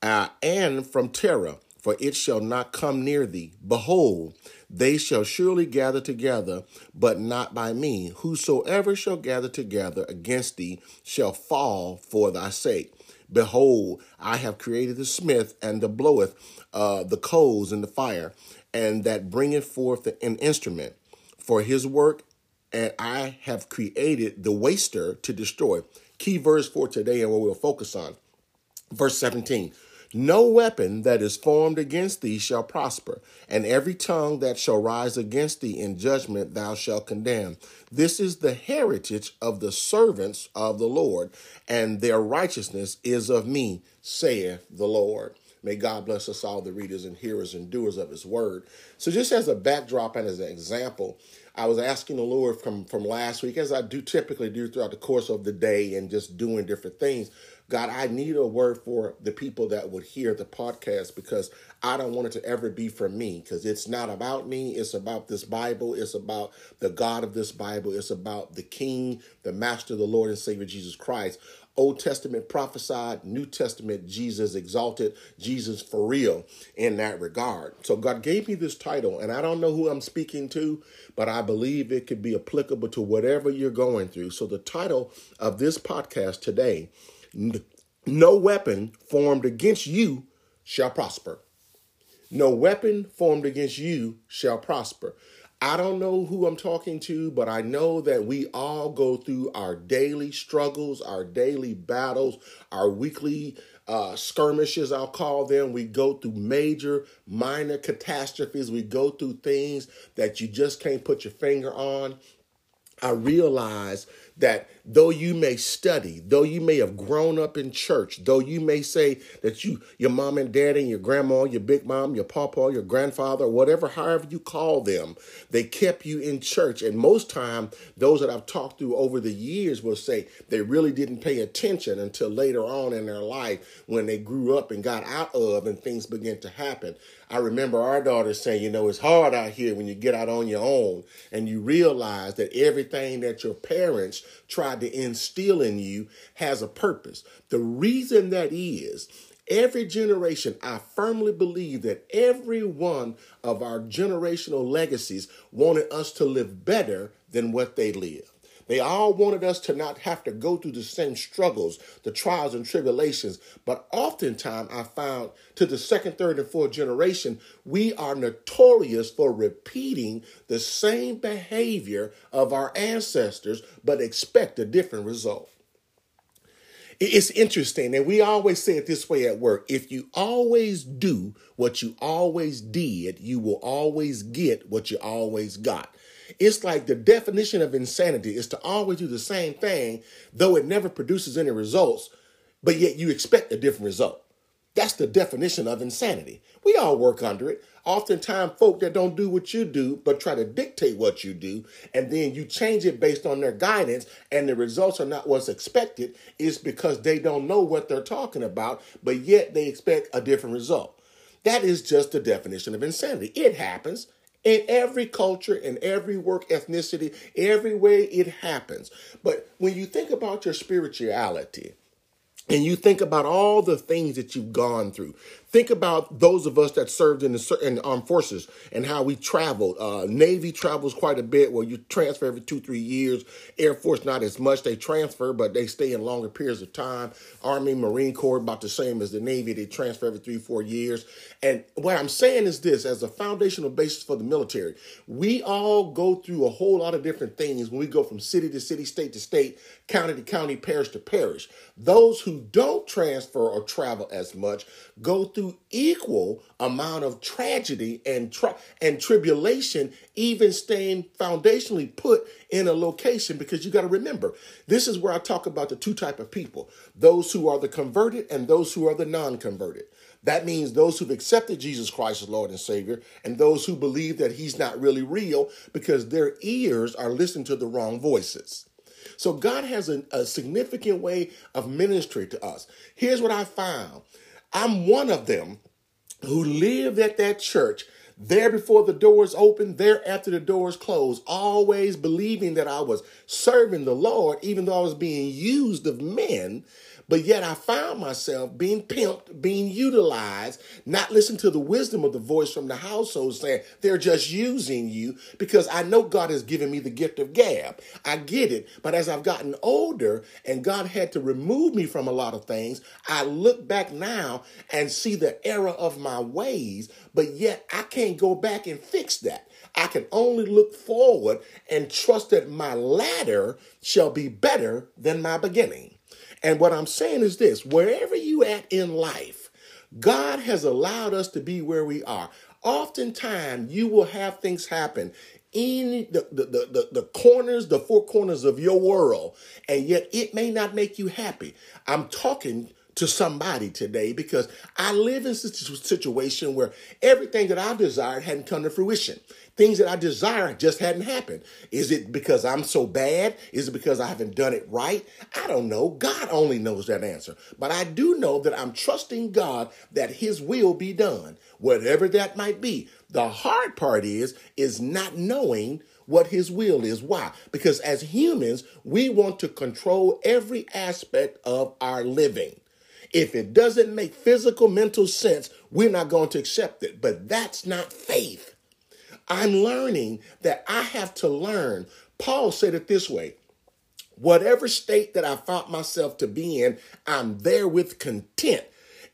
uh, and from terror, for it shall not come near thee. Behold, they shall surely gather together, but not by me. Whosoever shall gather together against thee shall fall for thy sake. Behold, I have created the smith and the bloweth uh, the coals in the fire, and that bringeth forth an instrument for his work and I have created the waster to destroy. Key verse for today and what we'll focus on. Verse 17 No weapon that is formed against thee shall prosper, and every tongue that shall rise against thee in judgment thou shalt condemn. This is the heritage of the servants of the Lord, and their righteousness is of me, saith the Lord. May God bless us all, the readers and hearers and doers of his word. So, just as a backdrop and as an example, I was asking the Lord from from last week, as I do typically do throughout the course of the day and just doing different things. God, I need a word for the people that would hear the podcast because I don't want it to ever be for me because it's not about me. It's about this Bible. It's about the God of this Bible. It's about the King, the Master, the Lord and Savior Jesus Christ. Old Testament prophesied, New Testament Jesus exalted, Jesus for real in that regard. So God gave me this title, and I don't know who I'm speaking to, but I believe it could be applicable to whatever you're going through. So the title of this podcast today, No Weapon Formed Against You Shall Prosper. No weapon formed against you shall prosper. I don't know who I'm talking to, but I know that we all go through our daily struggles, our daily battles, our weekly uh, skirmishes, I'll call them. We go through major, minor catastrophes. We go through things that you just can't put your finger on. I realize that though you may study, though you may have grown up in church, though you may say that you, your mom and dad and your grandma, your big mom, your papa, your grandfather, whatever, however you call them, they kept you in church. And most time, those that I've talked to over the years will say they really didn't pay attention until later on in their life when they grew up and got out of and things began to happen. I remember our daughter saying, you know, it's hard out here when you get out on your own and you realize that everything that your parents tried to instill in you has a purpose. The reason that is, every generation, I firmly believe that every one of our generational legacies wanted us to live better than what they lived. They all wanted us to not have to go through the same struggles, the trials and tribulations. But oftentimes, I found to the second, third, and fourth generation, we are notorious for repeating the same behavior of our ancestors, but expect a different result. It's interesting, and we always say it this way at work if you always do what you always did, you will always get what you always got. It's like the definition of insanity is to always do the same thing, though it never produces any results, but yet you expect a different result. That's the definition of insanity. We all work under it. Oftentimes, folk that don't do what you do, but try to dictate what you do, and then you change it based on their guidance, and the results are not what's expected, is because they don't know what they're talking about, but yet they expect a different result. That is just the definition of insanity. It happens in every culture, in every work ethnicity, every way it happens. But when you think about your spirituality, and you think about all the things that you've gone through. Think about those of us that served in the, in the armed forces and how we traveled. Uh, Navy travels quite a bit where you transfer every two, three years. Air Force, not as much. They transfer, but they stay in longer periods of time. Army, Marine Corps, about the same as the Navy. They transfer every three, four years. And what I'm saying is this as a foundational basis for the military, we all go through a whole lot of different things when we go from city to city, state to state, county to county, parish to parish. Those who don't transfer or travel as much go through equal amount of tragedy and tri- and tribulation even staying foundationally put in a location because you got to remember this is where I talk about the two type of people those who are the converted and those who are the non-converted that means those who've accepted Jesus Christ as Lord and Savior and those who believe that he's not really real because their ears are listening to the wrong voices so God has a, a significant way of ministry to us. Here's what I found. I'm one of them who lived at that church there before the doors opened, there after the doors closed, always believing that I was serving the Lord, even though I was being used of men but yet I found myself being pimped, being utilized, not listening to the wisdom of the voice from the household saying, they're just using you because I know God has given me the gift of gab. I get it. But as I've gotten older and God had to remove me from a lot of things, I look back now and see the error of my ways, but yet I can't go back and fix that. I can only look forward and trust that my latter shall be better than my beginning. And what I'm saying is this wherever you at in life, God has allowed us to be where we are. Oftentimes, you will have things happen in the, the, the, the, corners, the four corners of your world, and yet it may not make you happy. I'm talking to somebody today because I live in a situation where everything that I desired hadn't come to fruition. Things that I desire just hadn't happened. Is it because I'm so bad? Is it because I haven't done it right? I don't know. God only knows that answer. But I do know that I'm trusting God that his will be done, whatever that might be. The hard part is is not knowing what his will is. Why? Because as humans, we want to control every aspect of our living. If it doesn't make physical, mental sense, we're not going to accept it. But that's not faith. I'm learning that I have to learn. Paul said it this way whatever state that I found myself to be in, I'm there with content.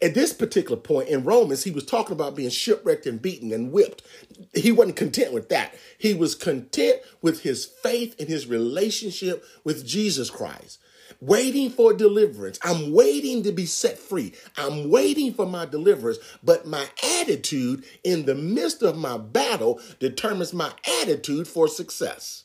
At this particular point in Romans, he was talking about being shipwrecked and beaten and whipped. He wasn't content with that. He was content with his faith and his relationship with Jesus Christ waiting for deliverance. I'm waiting to be set free. I'm waiting for my deliverance. But my attitude in the midst of my battle determines my attitude for success.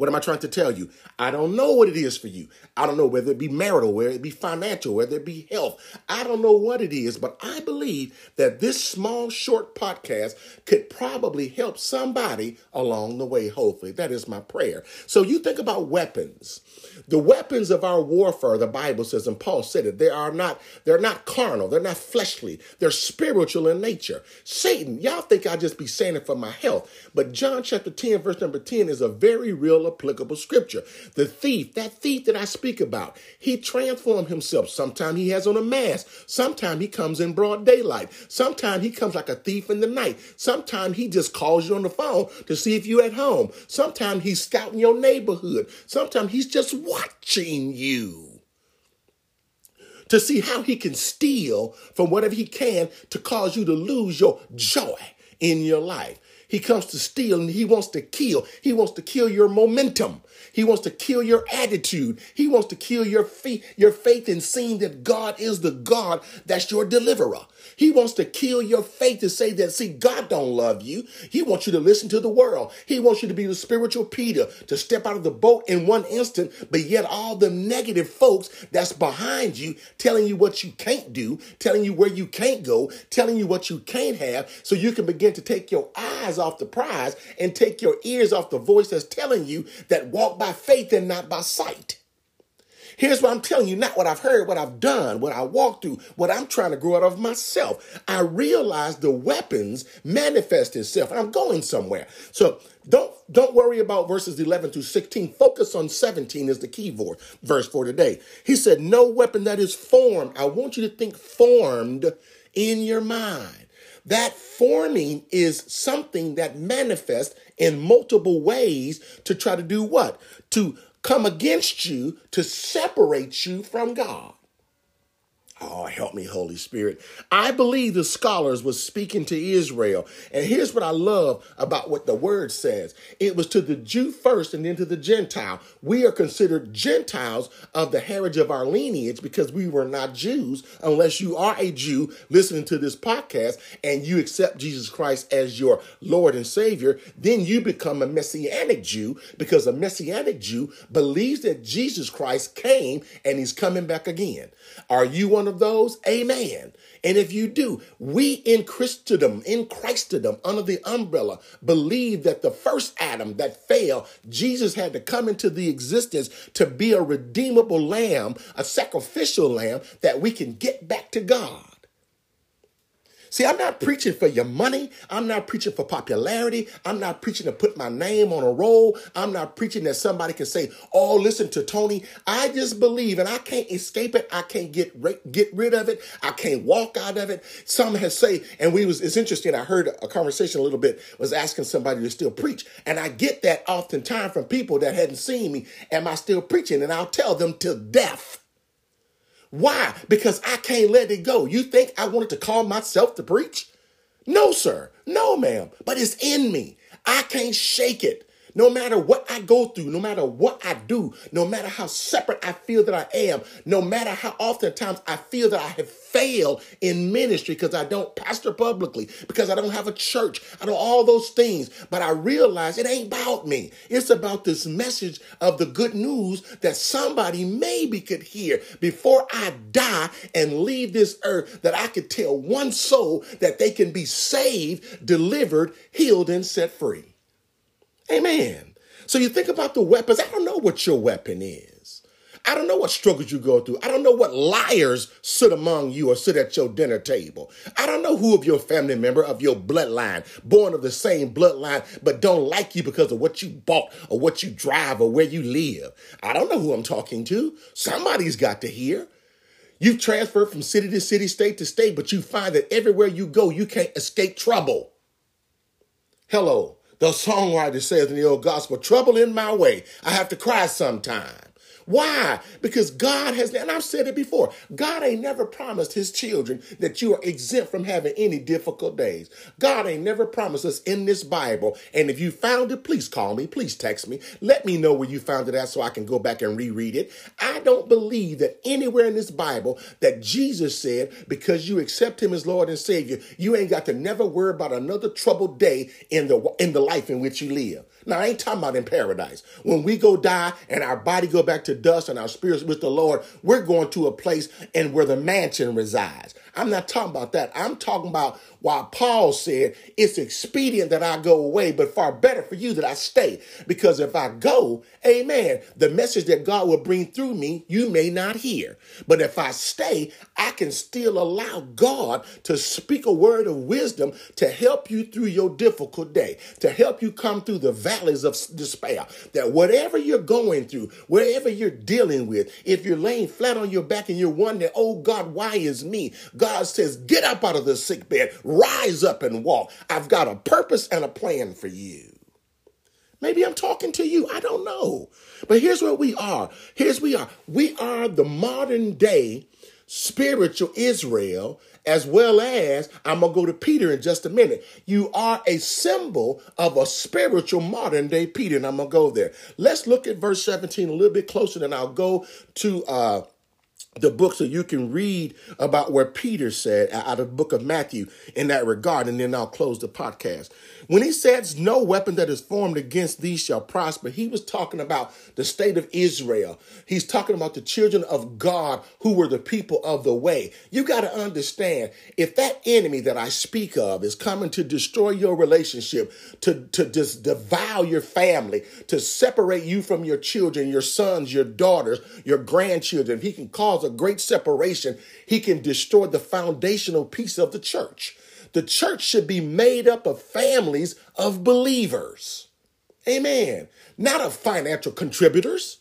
What am I trying to tell you? I don't know what it is for you. I don't know whether it be marital, whether it be financial, whether it be health. I don't know what it is, but I believe that this small, short podcast could probably help somebody along the way, hopefully. That is my prayer. So you think about weapons. The weapons of our warfare, the Bible says, and Paul said it, they are not, they're not carnal, they're not fleshly, they're spiritual in nature. Satan, y'all think I just be saying it for my health, but John chapter 10, verse number 10 is a very real applicable scripture. The thief, that thief that I speak about, he transformed himself. Sometimes he has on a mask. Sometimes he comes in broad daylight. Sometimes he comes like a thief in the night. Sometimes he just calls you on the phone to see if you're at home. Sometimes he's scouting your neighborhood. Sometimes he's just watching you to see how he can steal from whatever he can to cause you to lose your joy in your life. He comes to steal and he wants to kill. He wants to kill your momentum. He wants to kill your attitude. He wants to kill your faith, your faith in seeing that God is the God that's your deliverer. He wants to kill your faith to say that, see, God don't love you. He wants you to listen to the world. He wants you to be the spiritual Peter, to step out of the boat in one instant, but yet all the negative folks that's behind you telling you what you can't do, telling you where you can't go, telling you what you can't have, so you can begin to take your eyes off the prize and take your ears off the voice that's telling you that walk by faith and not by sight. Here's what I'm telling you, not what I've heard, what I've done, what I walked through, what I'm trying to grow out of myself. I realize the weapons manifest itself. I'm going somewhere. So don't don't worry about verses 11 through 16. Focus on 17 is the key verse for today. He said, No weapon that is formed. I want you to think formed in your mind. That forming is something that manifests in multiple ways to try to do what? To come against you to separate you from God. Oh, help me, Holy Spirit. I believe the scholars was speaking to Israel. And here's what I love about what the word says. It was to the Jew first and then to the Gentile. We are considered Gentiles of the heritage of our lineage because we were not Jews unless you are a Jew listening to this podcast and you accept Jesus Christ as your Lord and Savior. Then you become a Messianic Jew because a Messianic Jew believes that Jesus Christ came and he's coming back again. Are you one of those? Amen. And if you do, we in Christendom, in Christendom, under the umbrella, believe that the first Adam that fell, Jesus had to come into the existence to be a redeemable lamb, a sacrificial lamb that we can get back to God. See, I'm not preaching for your money. I'm not preaching for popularity. I'm not preaching to put my name on a roll. I'm not preaching that somebody can say, "Oh, listen to Tony." I just believe, and I can't escape it. I can't get get rid of it. I can't walk out of it. Some has say, and we was it's interesting. I heard a conversation a little bit was asking somebody to still preach, and I get that oftentimes from people that hadn't seen me. Am I still preaching? And I'll tell them to death. Why? Because I can't let it go. You think I wanted to call myself to preach? No, sir. No, ma'am. But it's in me. I can't shake it. No matter what I go through, no matter what I do, no matter how separate I feel that I am, no matter how oftentimes I feel that I have failed in ministry because I don't pastor publicly, because I don't have a church, I don't all those things. But I realize it ain't about me. It's about this message of the good news that somebody maybe could hear before I die and leave this earth, that I could tell one soul that they can be saved, delivered, healed, and set free. Amen. So you think about the weapons. I don't know what your weapon is. I don't know what struggles you go through. I don't know what liars sit among you or sit at your dinner table. I don't know who of your family member of your bloodline, born of the same bloodline, but don't like you because of what you bought or what you drive or where you live. I don't know who I'm talking to. Somebody's got to hear. You've transferred from city to city, state to state, but you find that everywhere you go, you can't escape trouble. Hello. The songwriter says in the old gospel, trouble in my way. I have to cry sometime. Why? Because God has, and I've said it before, God ain't never promised his children that you are exempt from having any difficult days. God ain't never promised us in this Bible. And if you found it, please call me, please text me. Let me know where you found it at so I can go back and reread it. I don't believe that anywhere in this Bible that Jesus said, because you accept him as Lord and Savior, you ain't got to never worry about another troubled day in the in the life in which you live. Now, I ain't talking about in paradise. When we go die and our body go back to dust and our spirits with the Lord, we're going to a place and where the mansion resides. I'm not talking about that. I'm talking about why Paul said it's expedient that I go away, but far better for you that I stay. Because if I go, amen, the message that God will bring through me, you may not hear. But if I stay, I can still allow God to speak a word of wisdom to help you through your difficult day, to help you come through the valleys of despair. That whatever you're going through, wherever you're dealing with, if you're laying flat on your back and you're wondering, oh God, why is me? God says, get up out of the sick bed, rise up and walk. I've got a purpose and a plan for you. Maybe I'm talking to you. I don't know. But here's where we are. Here's we are. We are the modern day spiritual Israel, as well as I'm going to go to Peter in just a minute. You are a symbol of a spiritual modern day Peter, and I'm going to go there. Let's look at verse 17 a little bit closer, and I'll go to uh, the book so you can read about where Peter said out of the book of Matthew in that regard, and then I'll close the podcast. When he says, No weapon that is formed against thee shall prosper, he was talking about the state of Israel. He's talking about the children of God who were the people of the way. You got to understand if that enemy that I speak of is coming to destroy your relationship, to, to just devour your family, to separate you from your children, your sons, your daughters, your grandchildren, if he can cause a great separation. He can destroy the foundational piece of the church. The church should be made up of families of believers. Amen. Not of financial contributors.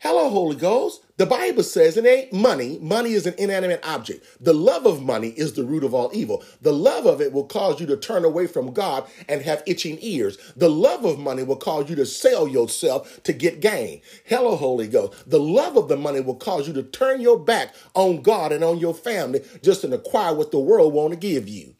Hello, Holy Ghost. The Bible says it ain't money. Money is an inanimate object. The love of money is the root of all evil. The love of it will cause you to turn away from God and have itching ears. The love of money will cause you to sell yourself to get gain. Hello, Holy Ghost. The love of the money will cause you to turn your back on God and on your family just to acquire what the world want to give you.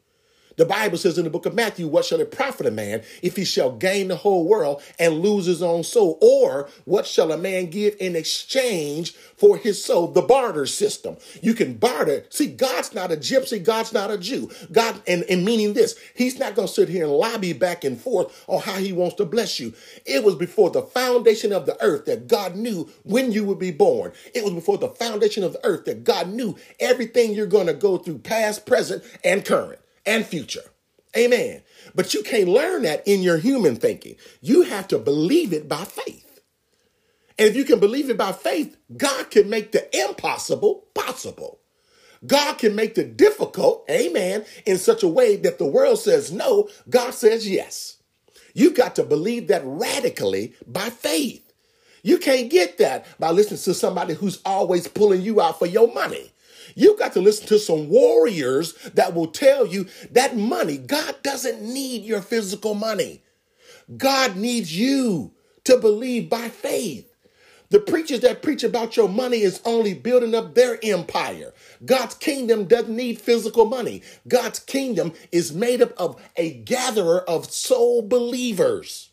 The Bible says in the book of Matthew, what shall it profit a man if he shall gain the whole world and lose his own soul? Or what shall a man give in exchange for his soul? The barter system. You can barter. See, God's not a gypsy. God's not a Jew. God, and, and meaning this, he's not going to sit here and lobby back and forth on how he wants to bless you. It was before the foundation of the earth that God knew when you would be born. It was before the foundation of the earth that God knew everything you're going to go through, past, present, and current and future. Amen. But you can't learn that in your human thinking. You have to believe it by faith. And if you can believe it by faith, God can make the impossible possible. God can make the difficult, amen, in such a way that the world says no, God says yes. You've got to believe that radically by faith. You can't get that by listening to somebody who's always pulling you out for your money. You got to listen to some warriors that will tell you that money, God doesn't need your physical money. God needs you to believe by faith. The preachers that preach about your money is only building up their empire. God's kingdom doesn't need physical money. God's kingdom is made up of a gatherer of soul believers,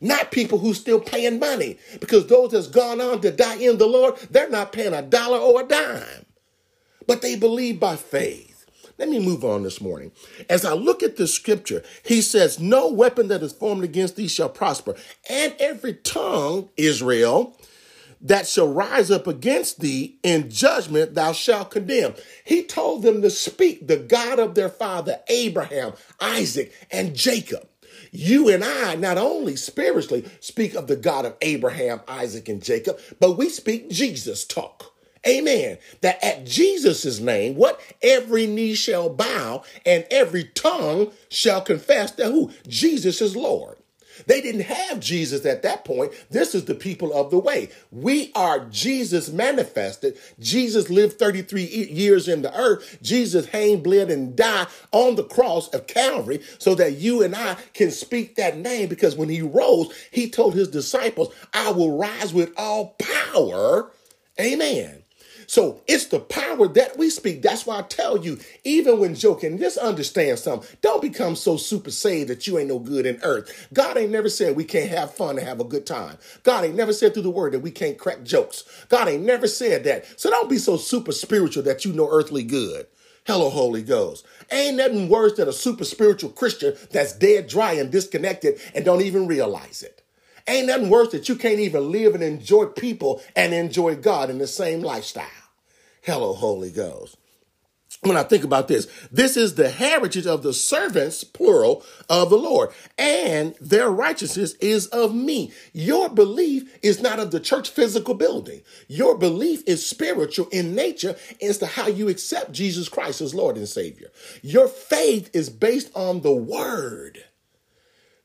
not people who still paying money. Because those that's gone on to die in the Lord, they're not paying a dollar or a dime, but they believe by faith. Let me move on this morning. As I look at the scripture, he says, No weapon that is formed against thee shall prosper, and every tongue, Israel, that shall rise up against thee in judgment thou shalt condemn. He told them to speak the God of their father Abraham, Isaac, and Jacob. You and I not only spiritually speak of the God of Abraham, Isaac, and Jacob, but we speak Jesus talk. Amen. That at Jesus' name, what? Every knee shall bow and every tongue shall confess that who? Jesus is Lord. They didn't have Jesus at that point. This is the people of the way. We are Jesus manifested. Jesus lived 33 years in the earth. Jesus hang, bled, and died on the cross of Calvary so that you and I can speak that name because when he rose, he told his disciples, I will rise with all power. Amen. So it's the power that we speak. That's why I tell you, even when joking, just understand something. Don't become so super saved that you ain't no good in earth. God ain't never said we can't have fun and have a good time. God ain't never said through the word that we can't crack jokes. God ain't never said that. So don't be so super spiritual that you no earthly good. Hello, Holy Ghost. Ain't nothing worse than a super spiritual Christian that's dead dry and disconnected and don't even realize it. Ain't nothing worse that you can't even live and enjoy people and enjoy God in the same lifestyle. Hello, Holy Ghost. When I think about this, this is the heritage of the servants, plural, of the Lord, and their righteousness is of me. Your belief is not of the church physical building. Your belief is spiritual in nature as to how you accept Jesus Christ as Lord and Savior. Your faith is based on the word.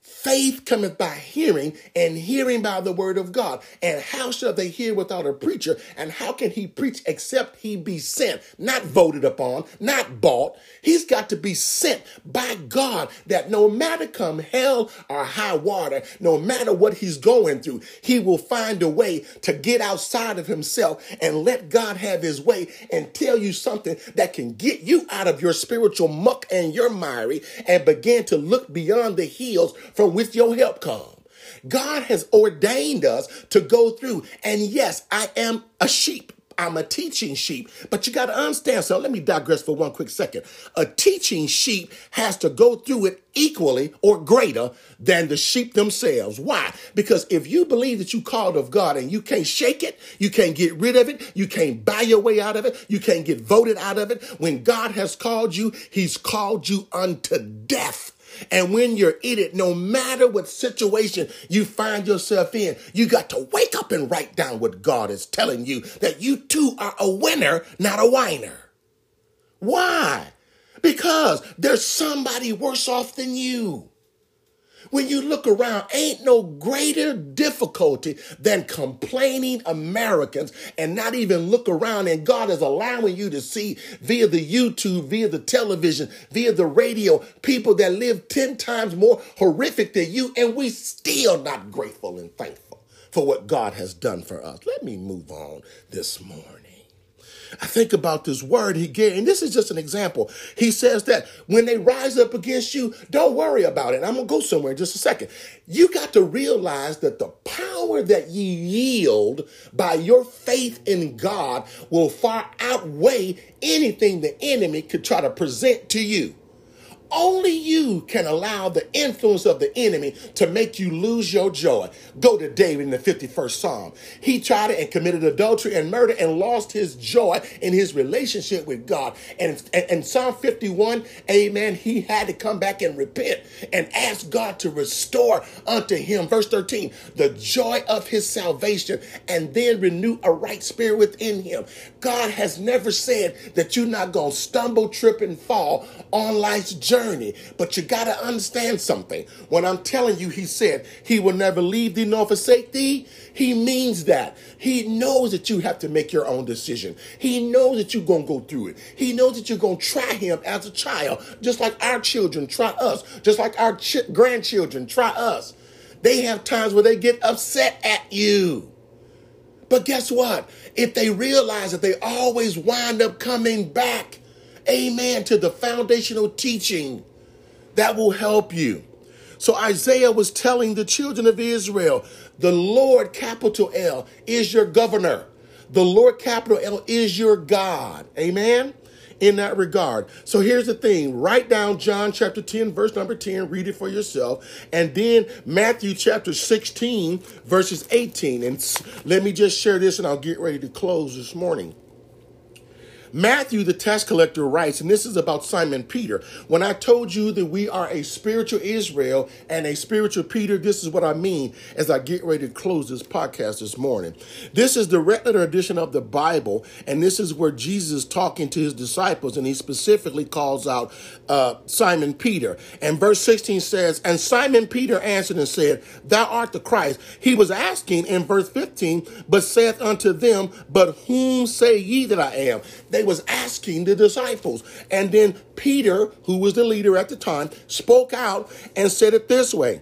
Faith cometh by hearing, and hearing by the word of God. And how shall they hear without a preacher? And how can he preach except he be sent? Not voted upon, not bought. He's got to be sent by God that no matter come hell or high water, no matter what he's going through, he will find a way to get outside of himself and let God have his way and tell you something that can get you out of your spiritual muck and your miry and begin to look beyond the hills from which your help come. God has ordained us to go through. And yes, I am a sheep. I'm a teaching sheep, but you got to understand. So let me digress for one quick second. A teaching sheep has to go through it equally or greater than the sheep themselves. Why? Because if you believe that you called of God and you can't shake it, you can't get rid of it, you can't buy your way out of it, you can't get voted out of it. When God has called you, He's called you unto death. And when you're in it, no matter what situation you find yourself in, you got to wake up and write down what God is telling you that you too are a winner, not a whiner. Why? Because there's somebody worse off than you. When you look around, ain't no greater difficulty than complaining Americans and not even look around. And God is allowing you to see via the YouTube, via the television, via the radio, people that live 10 times more horrific than you. And we still not grateful and thankful for what God has done for us. Let me move on this morning. I think about this word he gave, and this is just an example. He says that when they rise up against you, don't worry about it. I'm going to go somewhere in just a second. You got to realize that the power that you yield by your faith in God will far outweigh anything the enemy could try to present to you. Only you can allow the influence of the enemy to make you lose your joy. Go to David in the 51st Psalm. He tried it and committed adultery and murder and lost his joy in his relationship with God. And in Psalm 51, amen, he had to come back and repent and ask God to restore unto him, verse 13, the joy of his salvation and then renew a right spirit within him. God has never said that you're not going to stumble, trip, and fall on life's journey journey. But you got to understand something. When I'm telling you, he said, he will never leave thee nor forsake thee. He means that. He knows that you have to make your own decision. He knows that you're going to go through it. He knows that you're going to try him as a child, just like our children try us, just like our ch- grandchildren try us. They have times where they get upset at you. But guess what? If they realize that they always wind up coming back, amen, to the foundational teaching that will help you. So Isaiah was telling the children of Israel, the Lord, capital L, is your governor. The Lord, capital L, is your God. Amen? In that regard. So here's the thing write down John chapter 10, verse number 10, read it for yourself. And then Matthew chapter 16, verses 18. And let me just share this and I'll get ready to close this morning. Matthew, the tax collector, writes, and this is about Simon Peter. When I told you that we are a spiritual Israel and a spiritual Peter, this is what I mean as I get ready to close this podcast this morning. This is the red letter edition of the Bible, and this is where Jesus is talking to his disciples, and he specifically calls out uh, Simon Peter. And verse 16 says, And Simon Peter answered and said, Thou art the Christ. He was asking in verse 15, but saith unto them, But whom say ye that I am? They they was asking the disciples. And then Peter, who was the leader at the time, spoke out and said it this way.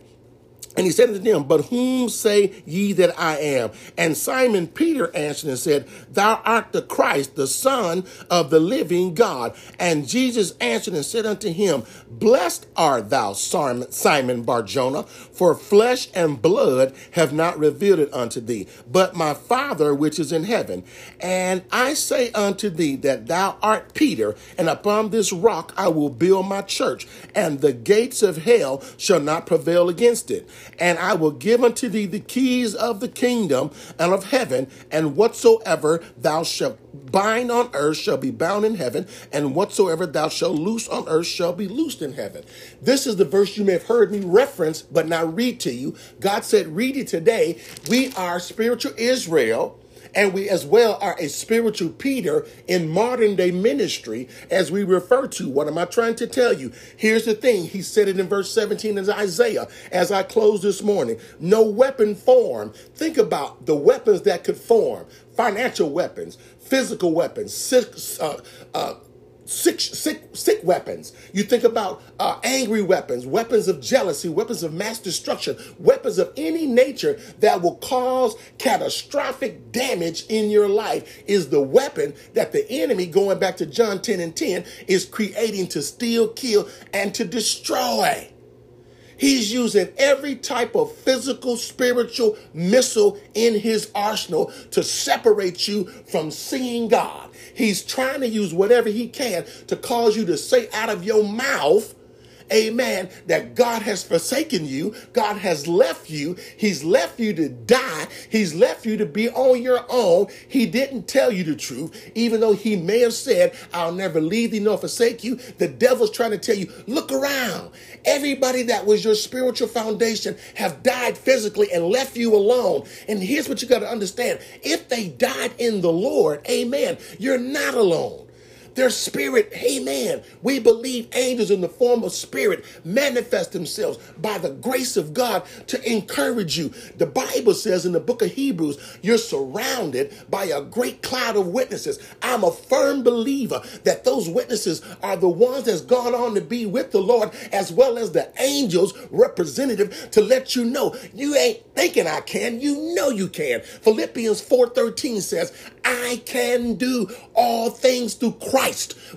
And he said unto them, But whom say ye that I am? And Simon Peter answered and said, Thou art the Christ, the Son of the living God. And Jesus answered and said unto him, Blessed art thou, Simon Barjona, for flesh and blood have not revealed it unto thee, but my Father which is in heaven. And I say unto thee that thou art Peter, and upon this rock I will build my church, and the gates of hell shall not prevail against it and I will give unto thee the keys of the kingdom and of heaven, and whatsoever thou shalt bind on earth shall be bound in heaven, and whatsoever thou shalt loose on earth shall be loosed in heaven. This is the verse you may have heard me reference, but not read to you. God said, Read it today. We are spiritual Israel and we as well are a spiritual Peter in modern day ministry as we refer to. What am I trying to tell you? Here's the thing. He said it in verse 17 of Isaiah as I close this morning. No weapon form. Think about the weapons that could form. Financial weapons, physical weapons, uh, uh, sick, sick, sick weapons. You think about uh, angry weapons, weapons of jealousy, weapons of mass destruction, weapons of any nature that will cause catastrophic damage in your life is the weapon that the enemy, going back to John 10 and 10, is creating to steal, kill, and to destroy. He's using every type of physical, spiritual missile in his arsenal to separate you from seeing God. He's trying to use whatever he can to cause you to say out of your mouth amen, that God has forsaken you. God has left you. He's left you to die. He's left you to be on your own. He didn't tell you the truth, even though he may have said, I'll never leave thee nor forsake you. The devil's trying to tell you, look around. Everybody that was your spiritual foundation have died physically and left you alone. And here's what you got to understand. If they died in the Lord, amen, you're not alone. Their spirit, amen. We believe angels in the form of spirit manifest themselves by the grace of God to encourage you. The Bible says in the book of Hebrews, you're surrounded by a great cloud of witnesses. I'm a firm believer that those witnesses are the ones that's gone on to be with the Lord as well as the angels representative to let you know you ain't thinking I can, you know you can. Philippians 4:13 says, I can do all things through Christ,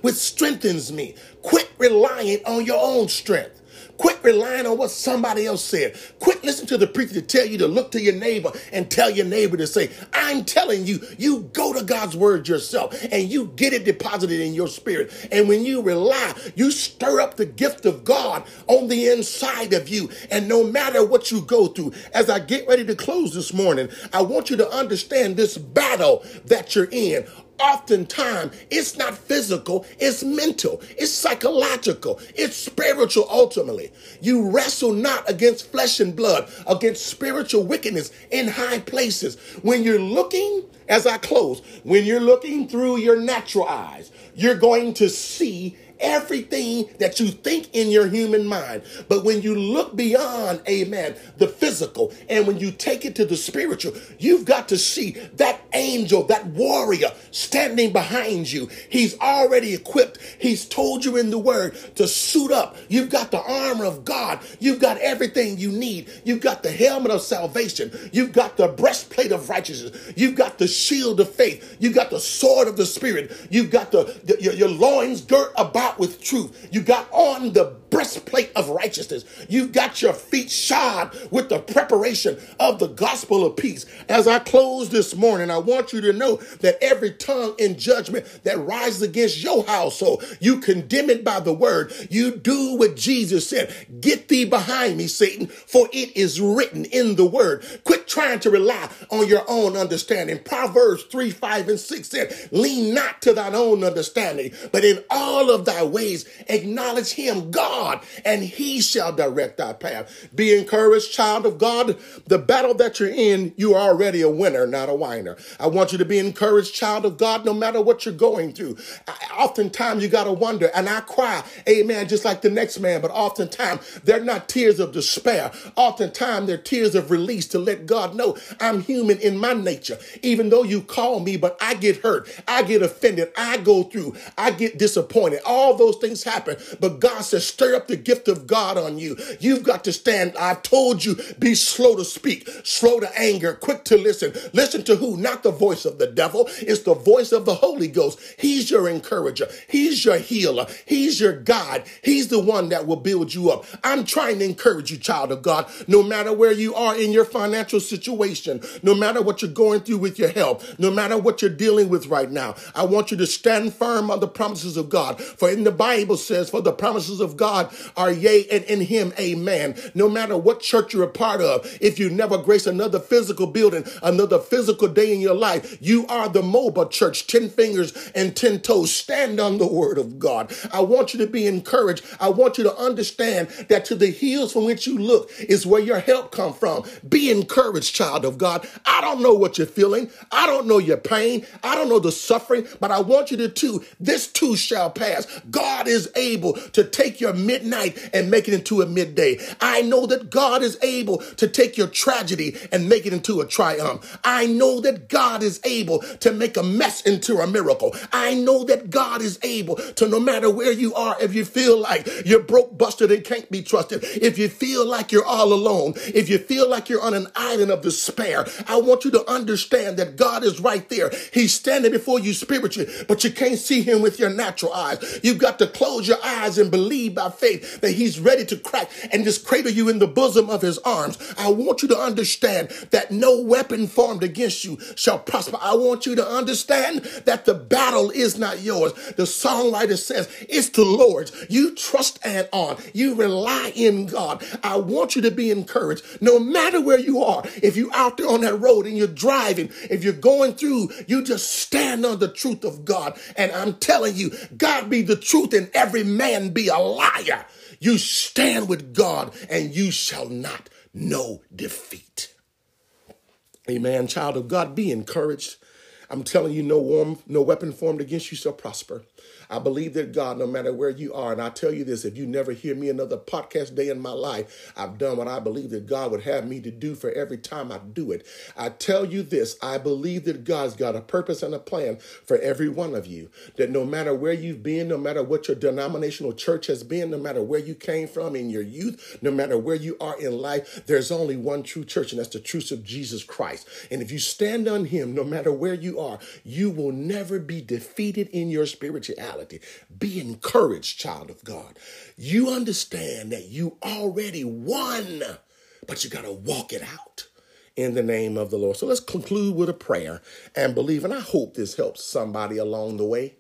which strengthens me. Quit relying on your own strength. Quit relying on what somebody else said. Quit listening to the preacher to tell you to look to your neighbor and tell your neighbor to say, I'm telling you, you go to God's word yourself and you get it deposited in your spirit. And when you rely, you stir up the gift of God on the inside of you. And no matter what you go through, as I get ready to close this morning, I want you to understand this battle that you're in oftentimes it's not physical, it's mental, it's psychological, it's spiritual ultimately. You wrestle not against flesh and blood, against spiritual wickedness in high places. When you're looking, as I close, when you're looking through your natural eyes, you're going to see everything that you think in your human mind. But when you look beyond, amen, the physical, and when you take it to the spiritual, you've got to see that angel, that warrior standing behind you. He's already equipped. He's told you in the word to suit up. You've got the armor of God. You've got everything you need. You've got the helmet of salvation. You've got the breastplate of righteousness. You've got the shield of faith. You've got the sword of the spirit. You've got the, the your, your loins girt about with truth. You got on the breastplate of righteousness. You've got your feet shod with the preparation of the gospel of peace. As I close this morning, I want you to know that every tongue in judgment that rises against your household, you condemn it by the word. You do what Jesus said. Get thee behind me, Satan, for it is written in the word. Quit trying to rely on your own understanding. Proverbs 3, 5, and 6 said, Lean not to thine own understanding, but in all of thy ways acknowledge him, God God, and he shall direct thy path. Be encouraged, child of God. The battle that you're in, you are already a winner, not a whiner. I want you to be encouraged, child of God, no matter what you're going through. I, oftentimes you got to wonder, and I cry, amen, just like the next man, but oftentimes they're not tears of despair. Oftentimes they're tears of release to let God know I'm human in my nature. Even though you call me, but I get hurt, I get offended, I go through, I get disappointed. All those things happen, but God says, stir stir up the gift of God on you. You've got to stand. I've told you, be slow to speak, slow to anger, quick to listen. Listen to who? Not the voice of the devil. It's the voice of the Holy Ghost. He's your encourager. He's your healer. He's your God. He's the one that will build you up. I'm trying to encourage you, child of God, no matter where you are in your financial situation, no matter what you're going through with your health, no matter what you're dealing with right now. I want you to stand firm on the promises of God. For in the Bible says, for the promises of God are yea and in him amen. No matter what church you're a part of, if you never grace another physical building, another physical day in your life, you are the mobile church, 10 fingers and 10 toes. Stand on the word of God. I want you to be encouraged. I want you to understand that to the hills from which you look is where your help come from. Be encouraged, child of God. I don't know what you're feeling. I don't know your pain. I don't know the suffering, but I want you to too. This too shall pass. God is able to take your midnight and make it into a midday. I know that God is able to take your tragedy and make it into a triumph. I know that God is able to make a mess into a miracle. I know that God is able to, no matter where you are, if you feel like you're broke, busted, and can't be trusted, if you feel like you're all alone, if you feel like you're on an island of despair, I want you to understand that God is right there. He's standing before you spiritually, but you can't see him with your natural eyes. You've got to close your eyes and believe by faith that he's ready to crack and just cradle you in the bosom of his arms. I want you to understand that no weapon formed against you shall prosper. I want you to understand that the battle is not yours. The songwriter says it's the Lord's. You trust and on. You rely in God. I want you to be encouraged no matter where you are. If you're out there on that road and you're driving, if you're going through, you just stand on the truth of God. And I'm telling you, God be the truth and every man be a liar. You stand with God and you shall not know defeat. Amen. Child of God, be encouraged. I'm telling you, no warm, no weapon formed against you shall prosper. I believe that God, no matter where you are, and I tell you this, if you never hear me another podcast day in my life, I've done what I believe that God would have me to do for every time I do it. I tell you this, I believe that God's got a purpose and a plan for every one of you. That no matter where you've been, no matter what your denominational church has been, no matter where you came from in your youth, no matter where you are in life, there's only one true church, and that's the truth of Jesus Christ. And if you stand on Him, no matter where you are, you will never be defeated in your spirituality reality. Be encouraged, child of God. You understand that you already won, but you got to walk it out in the name of the Lord. So let's conclude with a prayer and believe. And I hope this helps somebody along the way.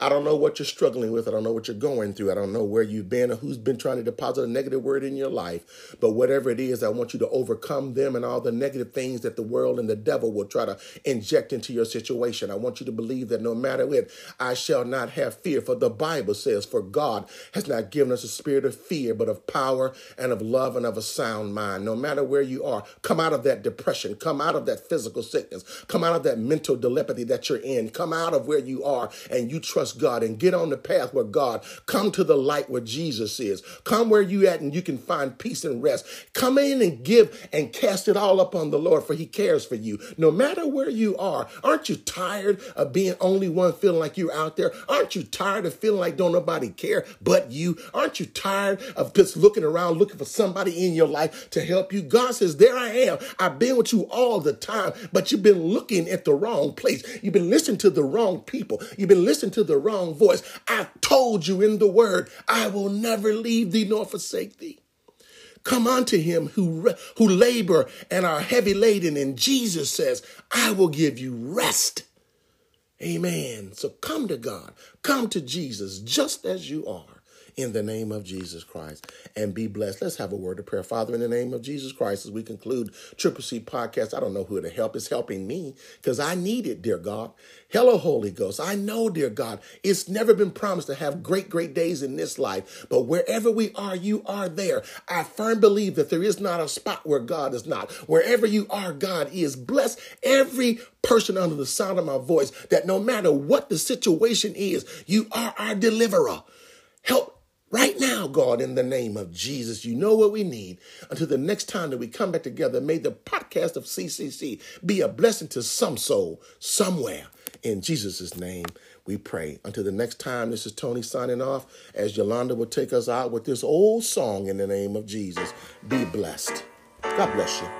I don't know what you're struggling with. I don't know what you're going through. I don't know where you've been or who's been trying to deposit a negative word in your life. But whatever it is, I want you to overcome them and all the negative things that the world and the devil will try to inject into your situation. I want you to believe that no matter what, I shall not have fear. For the Bible says, For God has not given us a spirit of fear, but of power and of love and of a sound mind. No matter where you are, come out of that depression, come out of that physical sickness, come out of that mental telepathy that you're in, come out of where you are and you trust trust God and get on the path where God, come to the light where Jesus is. Come where you at and you can find peace and rest. Come in and give and cast it all upon the Lord for he cares for you. No matter where you are, aren't you tired of being only one feeling like you're out there? Aren't you tired of feeling like don't nobody care but you? Aren't you tired of just looking around looking for somebody in your life to help you? God says, there I am. I've been with you all the time, but you've been looking at the wrong place. You've been listening to the wrong people. You've been listening to the wrong voice. I told you in the word, I will never leave thee nor forsake thee. Come unto him who, who labor and are heavy laden. And Jesus says, I will give you rest. Amen. So come to God. Come to Jesus just as you are in the name of Jesus Christ and be blessed. Let's have a word of prayer. Father, in the name of Jesus Christ, as we conclude Triple C podcast, I don't know who to help. It's helping me because I need it, dear God. Hello, Holy Ghost. I know, dear God, it's never been promised to have great, great days in this life, but wherever we are, you are there. I firmly believe that there is not a spot where God is not. Wherever you are, God is. Bless every person under the sound of my voice that no matter what the situation is, you are our deliverer. Help Right now, God, in the name of Jesus, you know what we need. Until the next time that we come back together, may the podcast of CCC be a blessing to some soul somewhere. In Jesus' name, we pray. Until the next time, this is Tony signing off as Yolanda will take us out with this old song in the name of Jesus. Be blessed. God bless you.